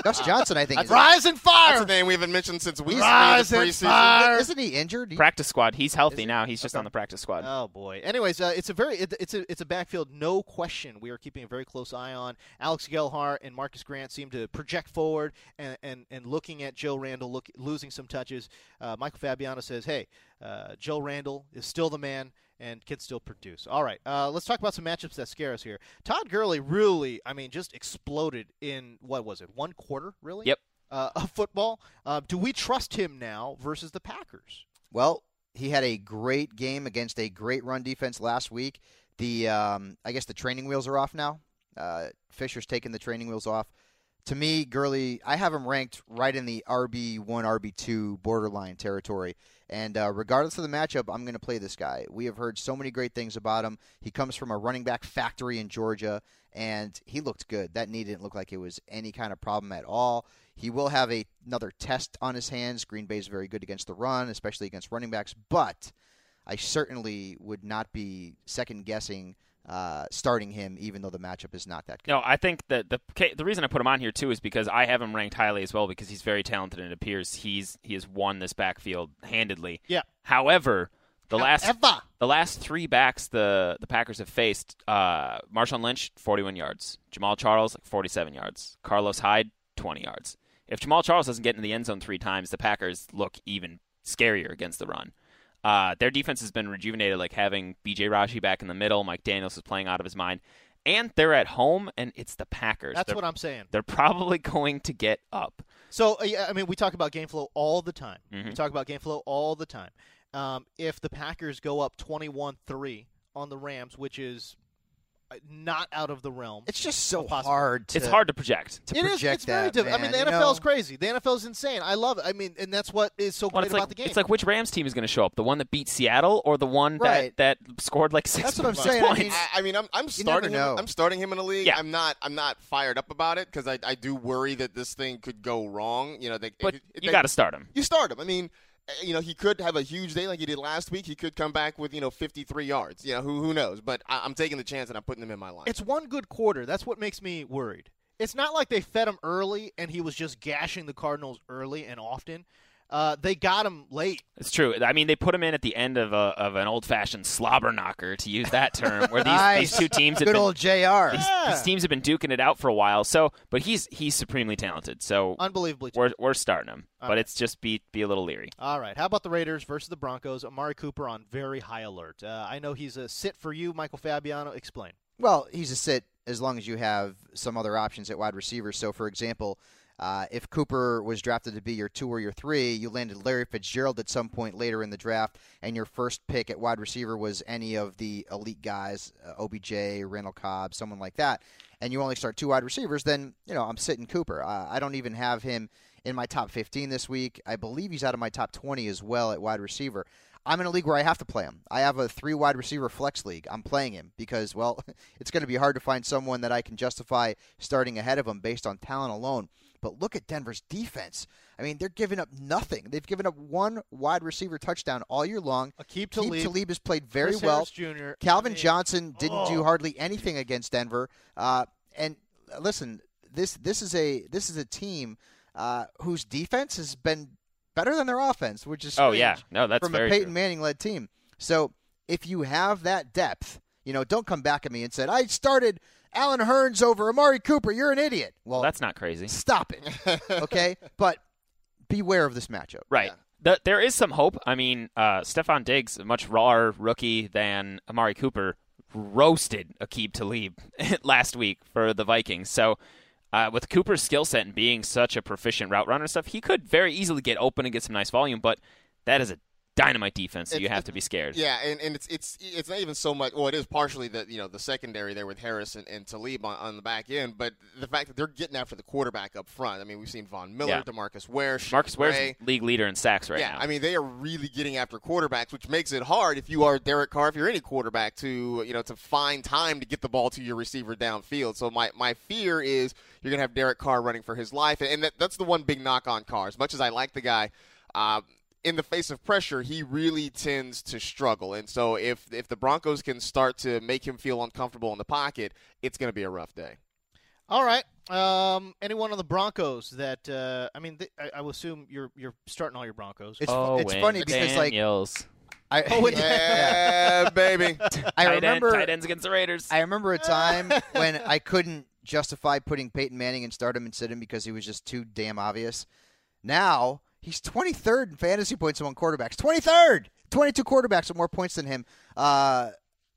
Gus Johnson, I think, is Rise and That's a name we haven't mentioned since we Rise started the and preseason. fire! Isn't he injured? He- practice squad. He's healthy he? now. He's just Okay. on the practice squad. Oh boy. Anyways, uh, it's a very it, it's a it's a backfield, no question. We are keeping a very close eye on Alex Gelhar and Marcus Grant seem to project forward and and, and looking at Joe Randle look, losing some touches. Uh, Michael Fabiano says, "Hey, uh, Joe Randle is still the man." And can still produce. All right, uh, let's talk about some matchups that scare us here. Todd Gurley really, I mean, just exploded in what was it, one quarter, really? Yep. Uh, of football. Uh, do we trust him now versus the Packers? Well, he had a great game against a great run defense last week. The um, I guess the training wheels are off now. Uh, Fisher's taken the training wheels off. To me, Gurley, I have him ranked right in the RB one, RB two borderline territory. And uh, regardless of the matchup, I'm going to play this guy. We have heard so many great things about him. He comes from a running back factory in Georgia, and he looked good. That knee didn't look like it was any kind of problem at all. He will have a, another test on his hands. Green Bay is very good against the run, especially against running backs. But I certainly would not be second guessing uh, starting him, even though the matchup is not that good. No, I think that the the reason I put him on here too is because I have him ranked highly as well because he's very talented and it appears he's he has won this backfield handedly. Yeah. However, the last the last three backs the the Packers have faced, uh, Marshawn Lynch, 41 yards. Jamaal Charles, like 47 yards. Carlos Hyde, 20 yards. If Jamaal Charles doesn't get into the end zone three times, the Packers look even scarier against the run. Uh, their defense has been rejuvenated, like having B.J. Raji back in the middle. Mike Daniels is playing out of his mind. And they're at home, and it's the Packers. That's They're- what I'm saying. They're probably (laughs) going to get up. So uh, yeah, I mean, we talk about game flow all the time. We Mhm. talk about game flow all the time. Um, if the Packers go up 21-3 on the Rams, which is not out of the realm, It's just so Possible. hard to it's hard to project. to It is. project It's very difficult. I mean, the man, you NFL is crazy. The NFL is insane. I love it. I mean, and that's what is so Well, great it's about like the game. it's like which Rams team is going to show up? The one that beat Seattle or the one Right. that, that scored like six, That's what I'm six saying. I mean, I, I mean, I'm, I'm starting. Him. I'm starting him in a league. Yeah. I'm not. I'm not fired up about it because I, I do worry that this thing could go wrong. You know, they, but it- you got to start him. You start him. I mean, uh, you know, he could have a huge day like he did last week. He could come back with you know 53 yards. You know, who who knows? But I, I'm taking the chance and I'm putting him in my line. it's one good quarter. That's what makes me worried. It's not like they fed him early and he was just gashing the Cardinals early and often. Uh, they got him late. It's true. I mean, they put him in at the end of a of an old fashioned slobber knocker, to use that term, where these, (laughs) Nice. these two teams have Good been old Jr. these, Yeah. these teams have been duking it out for a while. So, but he's he's supremely talented. So Unbelievably. we're we're starting him, All but right. it's just be be a little leery. All right. How about the Raiders versus the Broncos? Amari Cooper on very high alert. Uh, I know he's a sit for you, Michael Fabiano. Explain. Well, he's a sit as long as you have some other options at wide receiver. So, for example, uh, if Cooper was drafted to be your two or your three, you landed Larry Fitzgerald at some point later in the draft, and your first pick at wide receiver was any of the elite guys, uh, OBJ, Randall Cobb, someone like that, and you only start two wide receivers, then, you know, I'm sitting Cooper. Uh, I don't even have him in my top 15 this week. I believe he's out of my top 20 as well at wide receiver. I'm in a league where I have to play him. I have a three wide receiver flex league. I'm playing him because, well, (laughs) it's going to be hard to find someone that I can justify starting ahead of him based on talent alone. But look at Denver's defense. I mean, they're giving up nothing. They've given up one wide receiver touchdown all year long. Akeem Keith Talib, Talib has played very Chris well. Jr. Calvin I mean, Johnson didn't do oh. hardly anything against Denver. Uh, and listen, this this is a this is a team uh, whose defense has been better than their offense, which is Oh, yeah. No, that's from very a Peyton. Manning led team. So if you have that depth, you know, don't come back at me and said I started Allen Hurns over Amari Cooper. You're an idiot. Well, That's not crazy. stop it, (laughs) okay? but beware of this matchup. Right. The, there is some hope. I mean, uh, Stefon Diggs, a much rawer rookie than Amari Cooper, roasted Aqib Talib (laughs) last week for the Vikings. So, uh, with Cooper's skill set and being such a proficient route runner and stuff, he could very easily get open and get some nice volume. But that is a dynamite defense, so you have to be scared. Yeah, and, and it's it's it's not even so much. Well, it is partially the you know the secondary there with Harris and, and Talib on, on the back end, but the fact that they're getting after the quarterback up front. I mean, we've seen Von Miller, Yeah. Demarcus Ware, Marcus Ware's Ray. league leader in sacks right now. yeah, now. I mean they are really getting after quarterbacks, which makes it hard if you are Derek Carr, if you're any quarterback, to you know to find time to get the ball to your receiver downfield. So my, my fear is you're gonna have Derek Carr running for his life, and that, that's the one big knock on Carr. As much as I like the guy. Uh, in the face of pressure, he really tends to struggle, and so if if the Broncos can start to make him feel uncomfortable in the pocket, it's going to be a rough day. All right. Um, anyone on the Broncos that uh, I mean, th- I, I will assume you're you're starting all your Broncos. It's, fu- oh, it's funny because like Daniels. I, Oh, (laughs) Yeah, baby. I (laughs) tight, end, remember tight ends against the Raiders. I remember a time (laughs) when I couldn't justify putting Peyton Manning and start him and sit him because he was just too damn obvious. Now he's 23rd in fantasy points among quarterbacks. 23rd, 22 quarterbacks with more points than him. Uh,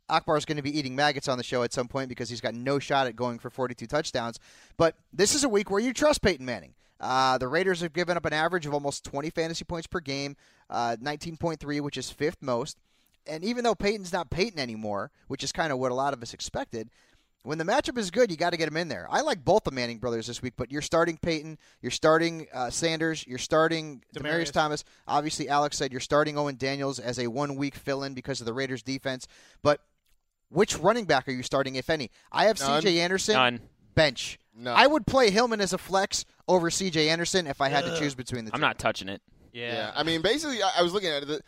Akbar is going to be eating maggots on the show at some point because he's got no shot at going for 42 touchdowns. But this is a week where you trust Peyton Manning. Uh, the Raiders have given up an average of almost 20 fantasy points per game, uh, 19.3, which is fifth most. And even though Peyton's not Peyton anymore, which is kind of what a lot of us expected, when the matchup is good, you got to get him in there. I like both the Manning brothers this week, but you're starting Peyton, you're starting uh, Sanders, you're starting Demarius. Demaryius. Thomas. Obviously, Alex said you're starting Owen Daniels as a one week fill in because of the Raiders defense. But which running back are you starting, if any? I have None. C.J. Anderson None. bench. None. I would play Hillman as a flex over C.J. Anderson if I had to choose between the two. I'm not touching it. Yeah, I mean, basically, I, I was looking at it. The,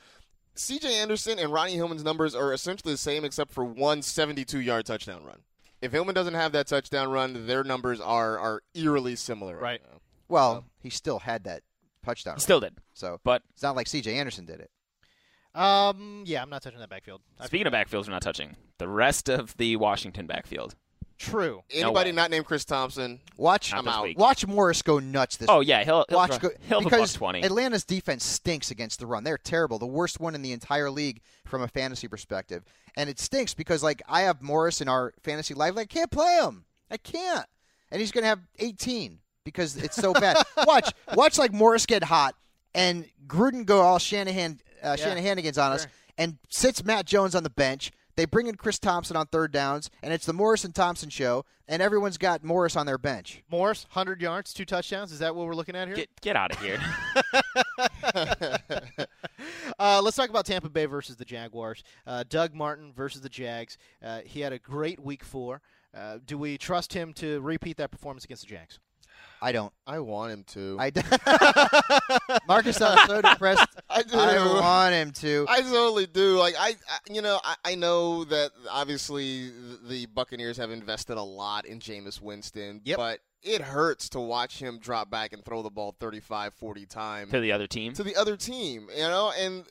C.J. Anderson and Ronnie Hillman's numbers are essentially the same, except for one 72-yard touchdown run. If Hillman doesn't have that touchdown run, their numbers are are eerily similar. Right. Right. now. Well, he still had that touchdown. He still did. So But it's not like C.J. Anderson did it. Um, yeah, I'm not touching that backfield. I- speaking of backfields, we're not touching the rest of the Washington backfield. true. Anybody way. not named Chris Thompson? Watch, Not I'm out. week. watch Morris go nuts this. Oh yeah, he'll he'll, watch throw- go, he'll have because twenty. Atlanta's defense stinks against the run. They're terrible, the worst one in the entire league from a fantasy perspective, and it stinks because like I have Morris in our fantasy live, I can't play him. I can't, and he's gonna have 18 because it's so bad. (laughs) watch, watch like Morris get hot and Gruden go all Shanahan uh, Yeah. Shanahanigans on us and sits Matt Jones on the bench. They bring in Chris Thompson on third downs, and it's the Morris and Thompson show, and everyone's got Morris on their bench. Morris, 100 yards, two touchdowns. Is that what we're looking at here? Get get out of here. (laughs) (laughs) Uh, let's talk about Tampa Bay versus the Jaguars. Uh, Doug Martin versus the Jags. Uh, he had a great week four. Uh, do we trust him to repeat that performance against the Jags? I don't. I want him to. I d- (laughs) Marcus, I'm so depressed. (laughs) I do. I want him to. I totally do. Like I, I you know, I, I know that obviously the- the Buccaneers have invested a lot in Jameis Winston, Yep. but it hurts to watch him drop back and throw the ball 35, 40 times to the other team. to the other team, you know, and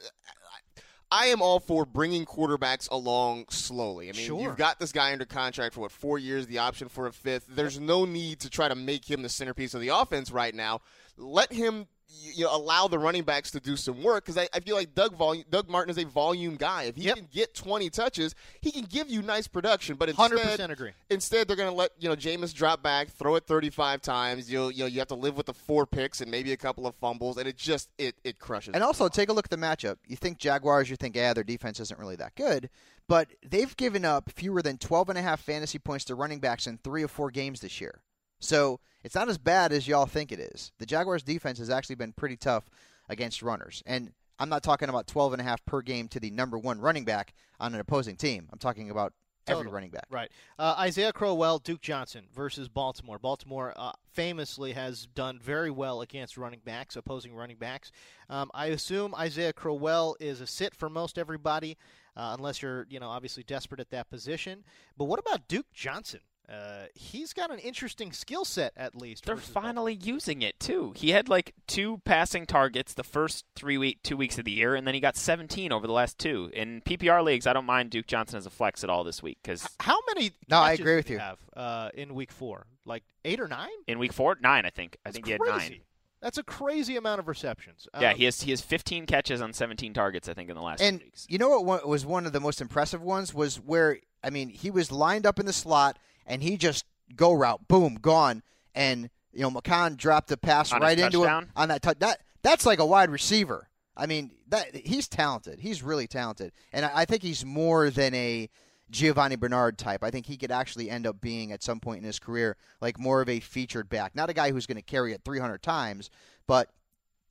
I am all for bringing quarterbacks along slowly. I mean, Sure. you've got this guy under contract for what four years, the option for a fifth. There's no need to try to make him the centerpiece of the offense right now. Let him. You know, allow the running backs to do some work because I, I feel like Doug volume, Doug Martin is a volume guy. If he Yep. can get 20 touches, he can give you nice production. But instead, 100% agree. Instead, they're going to let you know Jameis drop back, throw it 35 times. You'll you know you have to live with the four picks and maybe a couple of fumbles, and it just it it crushes. And also, take a look at the matchup. You think Jaguars, you think, yeah, their defense isn't really that good. But they've given up fewer than 12 and a half fantasy points to running backs in three or four games this year. So it's not as bad as y'all think it is. The Jaguars' defense has actually been pretty tough against runners. And I'm not talking about 12 and a half per game to the number one running back on an opposing team. I'm talking about every Total. running back. Right. Uh, Isaiah Crowell, Duke Johnson versus Baltimore. Baltimore uh, famously has done very well against running backs, opposing running backs. Um, I assume Isaiah Crowell is a sit for most everybody, uh, unless you're, you know, obviously desperate at that position. But what about Duke Johnson? Uh, he's got an interesting skill set, at least. They're versus Baltimore. finally using it too. He had like two passing targets the first three week two weeks of the year, and then he got 17 over the last two. In PPR leagues, I don't mind Duke Johnson as a flex at all this week because How many? No, I agree with you. Have uh, in week four, like eight or nine? in week four, nine, I think. I That's think he had nine. That's a crazy amount of receptions. Yeah, Um, he has he has 15 catches on 17 targets, I think, in the last And two weeks. you know what was one of the most impressive ones was where I mean he was lined up in the slot and he just go route, boom, gone, and you know McCown dropped the pass On right into him on that. tou- that that's like a wide receiver. I mean that he's talented. He's really talented, and I, I think he's more than a Giovani Bernard type. I think he could actually end up being at some point in his career like more of a featured back, not a guy who's going to carry it 300 times, but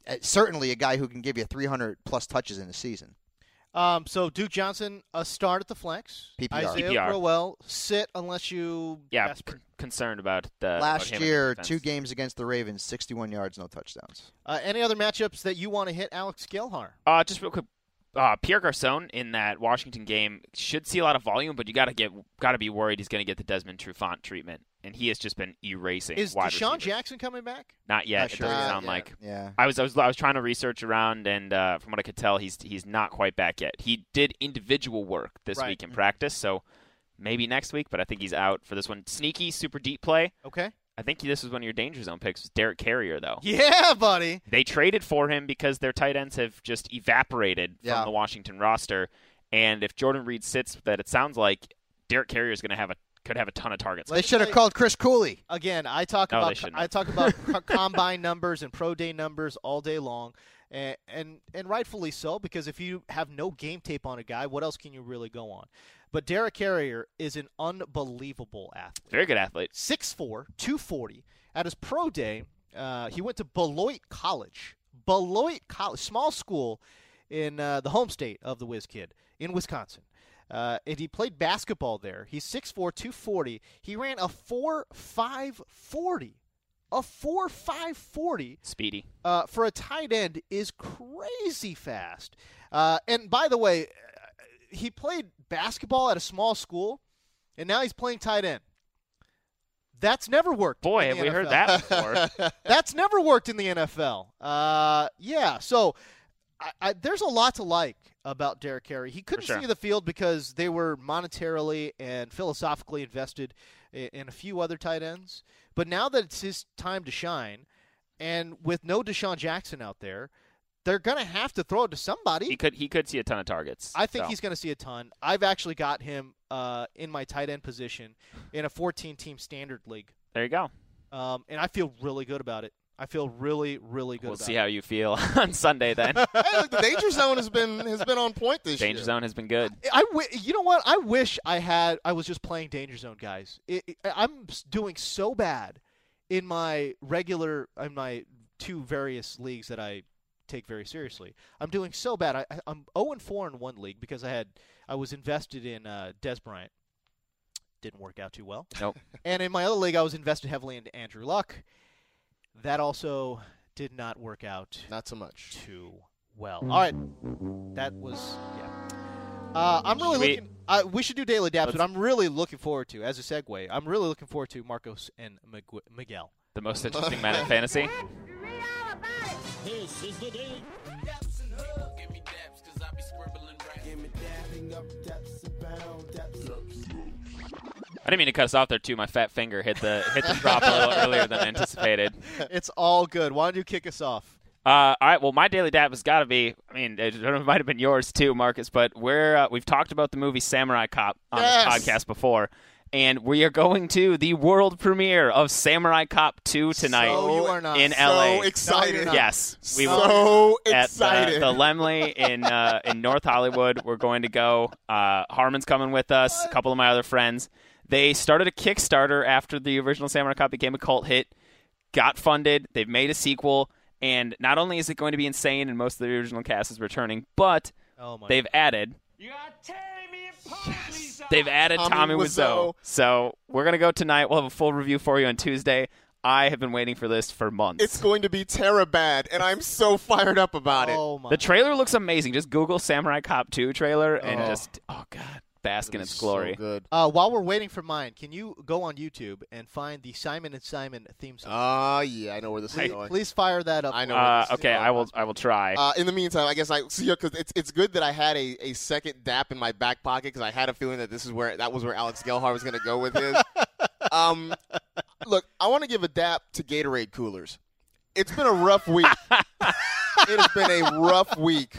uh, certainly a guy who can give you 300 plus touches in a season. Um, so Duke Johnson, a start at the flex. PPR. Isaiah PPR. Crowell, sit unless you. Yeah, desperate. c- concerned about the Last about year, defense. two games against the Ravens, 61 yards, no touchdowns. Uh, any other matchups that you want to hit, Alex Gelhar? Uh, just real quick, uh, Pierre Garcon in that Washington game should see a lot of volume, but you got to get got to be worried he's going to get the Desmond Trufant treatment, and he has just been erasing. Is wide DeSean receivers. Jackson coming back? Not yet. Not it sure doesn't yet. sound Yeah. like. Yeah. I was, I was I was trying to research around, and uh, from what I could tell, he's he's not quite back yet. He did individual work this Right. week in practice, so maybe next week, but I think he's out for this one. Sneaky, super deep play. Okay. I think this was one of your danger zone picks. Was Derek Carrier though? Yeah, buddy. They traded for him because their tight ends have just evaporated from the Washington roster. And if Jordan Reed sits, that it sounds like Derek Carrier is going to have a could have a ton of targets. They should have called Chris Cooley. Again, I talk No, about I talk about (laughs) combine numbers and pro day numbers all day long, and, and and rightfully so because if you have no game tape on a guy, what else can you really go on? But Derek Carrier is an unbelievable athlete. Very good athlete. 6'4", 240. At his pro day, uh, he went to Beloit College. Beloit College, small school in uh, the home state of the Whiz Kid in Wisconsin. Uh, and he played basketball there. He's 6'4", 240. He ran a 4.540. A 4.540 Speedy. uh, for a tight end is crazy fast. Uh, and by the way, uh, he played basketball at a small school, and now he's playing tight end. That's never worked. Boy, have the we heard that before. (laughs) That's never worked in the NFL. Uh, yeah, so I, I, there's a lot to like about Derek Carrier. He couldn't sure. see the field because they were monetarily and philosophically invested in, in a few other tight ends. But now that it's his time to shine, and with no DeSean Jackson out there, they're going to have to throw it to somebody. he could he could see a ton of targets. I think so. he's going to see a ton. I've actually got him uh, in my tight end position in a 14-team standard league, There you go. um, and I feel really good about it. I feel really, really good. We'll about see it. how you feel (laughs) on Sunday then. hey, look, the danger zone has been has been on point this Danger year. Danger zone has been good. I you know what? I wish I had. I was just playing Danger Zone, guys. It, it- I'm doing so bad in my regular, in my two various leagues that I take very seriously. I'm doing so bad. I, I- I'm 0 and 4 in one league because I had I was invested in uh, Dez Bryant. Didn't work out too well. Nope. And in my other league, I was invested heavily into Andrew Luck. That also did not work out Not so much. too well. All right, that was yeah. Uh, I'm really Should we- looking. Uh, we should do daily dabs, but Let's- I'm really looking forward to as a segue. I'm really looking forward to Marcos and Migu- Miguel. The most interesting man in (laughs) fantasy. Read all about it. I didn't mean to cut us off there too. My fat finger hit the hit the drop a little earlier than anticipated. (laughs) it's all good. Why don't you kick us off? Uh, all right. Well, my daily dab has got to be. I mean, it, it might have been yours too, Marcus. But we're uh, we've talked about the movie Samurai Cop on Yes. this podcast before, and we are going to the world premiere of Samurai Cop Two tonight So you are not. in So LA. excited. Yes, we will. So At excited. the, the Laemmle in uh, in North Hollywood, we're going to go. Uh, Harmon's coming with us. A couple of my other friends. They started a Kickstarter after the original Samurai Cop became a cult hit. Got funded. They've made a sequel, And not only is it going to be insane, and most of the original cast is returning, but Oh my. they've added they've added Tommy Tommy Wiseau. Wiseau. So we're gonna go tonight. We'll have a full review for you on Tuesday. I have been waiting for this for months. It's going to be Terra bad, and I'm so fired up about it. Oh my. the trailer looks amazing. Just Google Samurai Cop 2 trailer and Oh. just oh god, bask in It's its glory. So good. Uh, while we're waiting for mine, can you go on YouTube and find the Simon and Simon theme song? Ah, yeah, I know where this is please, going. please fire that up. I know where Uh, this is okay, going. I will. I will try. Uh, in the meantime, I guess I see because it's it's good that I had a, a second dap in my back pocket because I had a feeling that this is where that was where Alex Gelhar was going to go with his. (laughs) um, look, I want to give a dap to Gatorade coolers. It's been a rough week. (laughs) it has been a rough week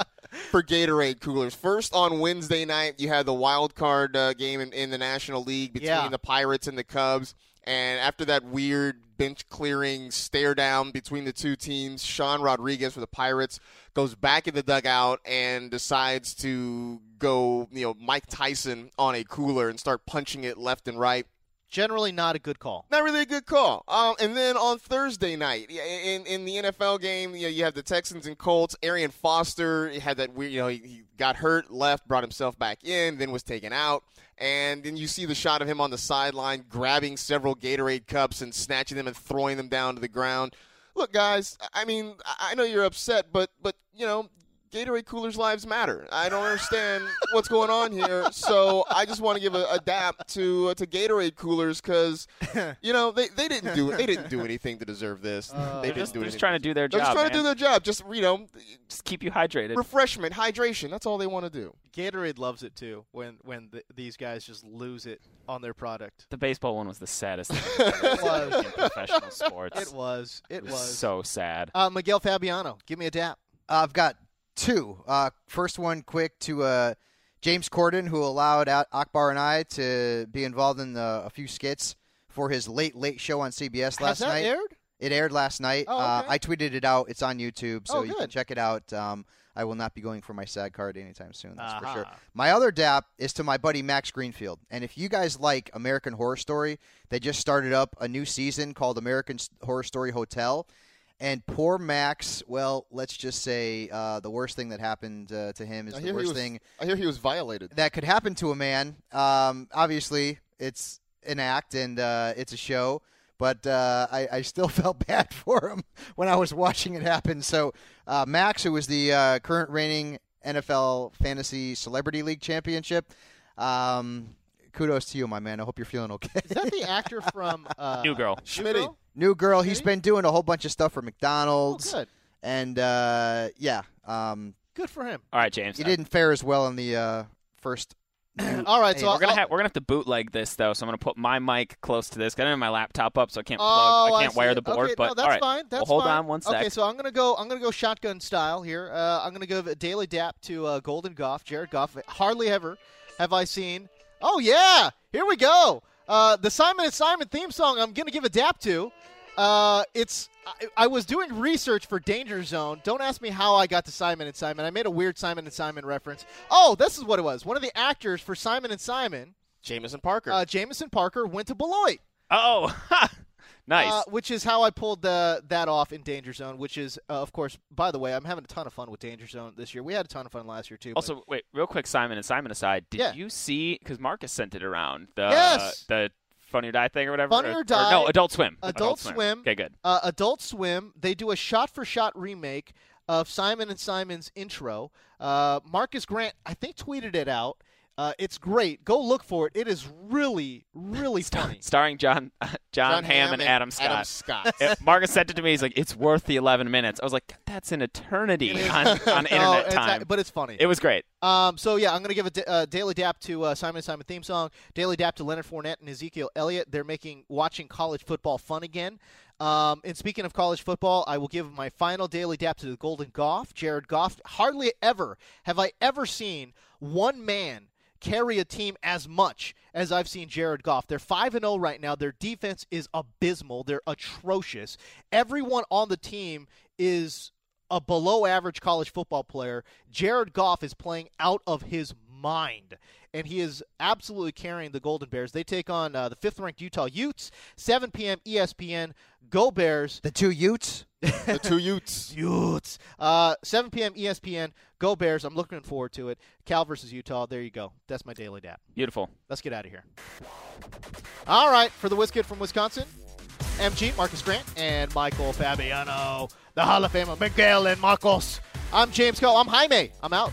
for Gatorade coolers. First on Wednesday night, you had the wild card uh, game in, in the National League between Yeah. the Pirates and the Cubs. And after that weird bench clearing stare down between the two teams, Sean Rodriguez for the Pirates goes back in the dugout and decides to go, you know, Mike Tyson on a cooler and start punching it left and right. Generally, not a good call. Not really a good call. Um, and then on Thursday night, in in the NFL game, you, know, you have the Texans and Colts. Arian Foster had that weird, you know, he, he got hurt, left, brought himself back in, then was taken out. And then you see the shot of him on the sideline grabbing several Gatorade cups and snatching them and throwing them down to the ground. Look, guys, I mean, I know you're upset, but but you know, Gatorade coolers' lives matter. I don't understand (laughs) what's going on here, so I just want to give a, a dap to uh, to Gatorade coolers because (laughs) you know they, they didn't do they didn't do anything to deserve this. they they're didn't just, do they're just trying to do their job. They're job. just trying to do their job. Just you know, Just keep you hydrated. refreshment, hydration. That's all they want to do. Gatorade loves it too when when th these guys just lose it on their product. the baseball one was the saddest thing (laughs) I've was. in professional sports. It was. It was was. so sad. Uh, Miguel Fabiano, give me a dap. Uh, I've got two. Uh, first one, quick to uh, James Corden, who allowed Akbar and I to be involved in the, a few skits for his late late show on CBS last Has that night. aired? It aired last night. Oh, uh. I tweeted it out. It's on YouTube, so Oh, you can check it out. Um, I will not be going for my SAG card anytime soon. That's for sure. My other dap is to my buddy Max Greenfield. And if you guys like American Horror Story, they just started up a new season called American Horror Story Hotel. And poor Max, well, let's just say uh, the worst thing that happened uh, to him is I the worst was, thing I hear he was violated. that could happen to a man. Um, obviously, it's an act and uh, it's a show, but uh, I, I still (laughs) felt bad for him when I was watching it happen. So, uh, Max, who was the uh, current reigning NFL Fantasy Celebrity League championship, um, kudos to you, my man. I hope you're feeling okay. Is that the actor (laughs) from uh, New girl. Schmitty. Girl? New girl. He's been doing a whole bunch of stuff for Oh, McDonald's, good. and uh, yeah, um, Good for him. All right, James. he didn't fare as well in the uh, first. (clears throat) All right, so Hey, I'll, We're gonna I'll- have we're gonna have to bootleg this though, so I'm gonna put my mic close to this. I don't have my laptop up, so I can't Oh, plug. I I can't wire the board. Okay, but no, that's all right. fine. That's well, hold fine. on one sec. Okay, so I'm gonna go. I'm gonna go shotgun style here. Uh, I'm gonna give a daily dap to uh, Golden Goff, Jared Goff. Hardly ever have I seen. Oh yeah, here we go. Uh, the Simon and Simon theme song. I'm gonna give a dap to. Uh, it's. I, I was doing research for Danger Zone. Don't ask me how I got to Simon and Simon. I made a weird Simon and Simon reference. Oh, this is what it was. One of the actors for Simon and Simon, Jameson Parker. uh, Jameson Parker, went to Beloit. oh, (laughs) nice. Uh, which is how I pulled the, that off in Danger Zone, which is, uh, of course, by the way, I'm having a ton of fun with Danger Zone this year. We had a ton of fun last year, too. but- also, wait, real quick, Simon and Simon aside, did Yeah. you see? Because Marcus sent it around the Yes! the Funny or Die thing or whatever. Funny or Die. no, Adult Swim. Adult Swim. Okay, good. uh, Adult Swim, they do a shot for shot remake of Simon and Simon's intro. Uh, Marcus Grant, I think, tweeted it out. Uh, it's great. Go look for it. It is really, really funny. Starring John (laughs) John, Jon Hamm and Adam Scott. Adam Scott. Yeah, Marcus sent it to me. He's like, "It's worth the 11 minutes." I was like, "That's an eternity on, (laughs) on No, internet it's time." but it's funny. it was great. Um, so yeah, I'm gonna give a da- uh, daily dap to uh, Simon Simon theme song. Daily dap to Leonard Fournette and Ezekiel Elliott. They're making watching college football fun again. Um, and speaking of college football, I will give my final daily dap to the Golden Goff, Jared Goff. Hardly ever have I ever seen one man carry a team as much as I've seen Jared Goff. They're 5 and 0 right now. Their defense is abysmal. They're atrocious. Everyone on the team is a below average college football player. Jared Goff is playing out of his mind. And he is absolutely carrying the Golden Bears. They take on uh, the fifth-ranked Utah Utes. 7 p.m. ESPN. Go Bears. The two Utes. the two (laughs) Utes. Utes. Uh, 7 p.m. ESPN. Go Bears. I'm looking forward to it. Cal versus Utah. There you go. That's my daily dap. Beautiful. Let's get out of here. All right, for the Whiz Kid from Wisconsin, MG, Marcus Grant, and Michael Fabiano, the Hall of Famer, Miguel and Marcos. I'm James Koh. I'm Jaime. I'm out.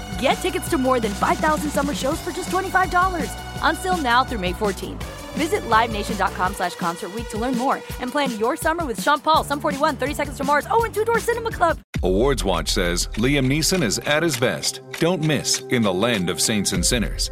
Get tickets to more than 5,000 summer shows for just $25. Until now through May 14th. Visit LiveNation.com slash Concert to learn more and plan your summer with Sean Paul, Sum 41, 30 Seconds to Mars, oh, and Two Door Cinema Club. Awards Watch says Liam Neeson is at his best. Don't miss In the Land of Saints and Sinners.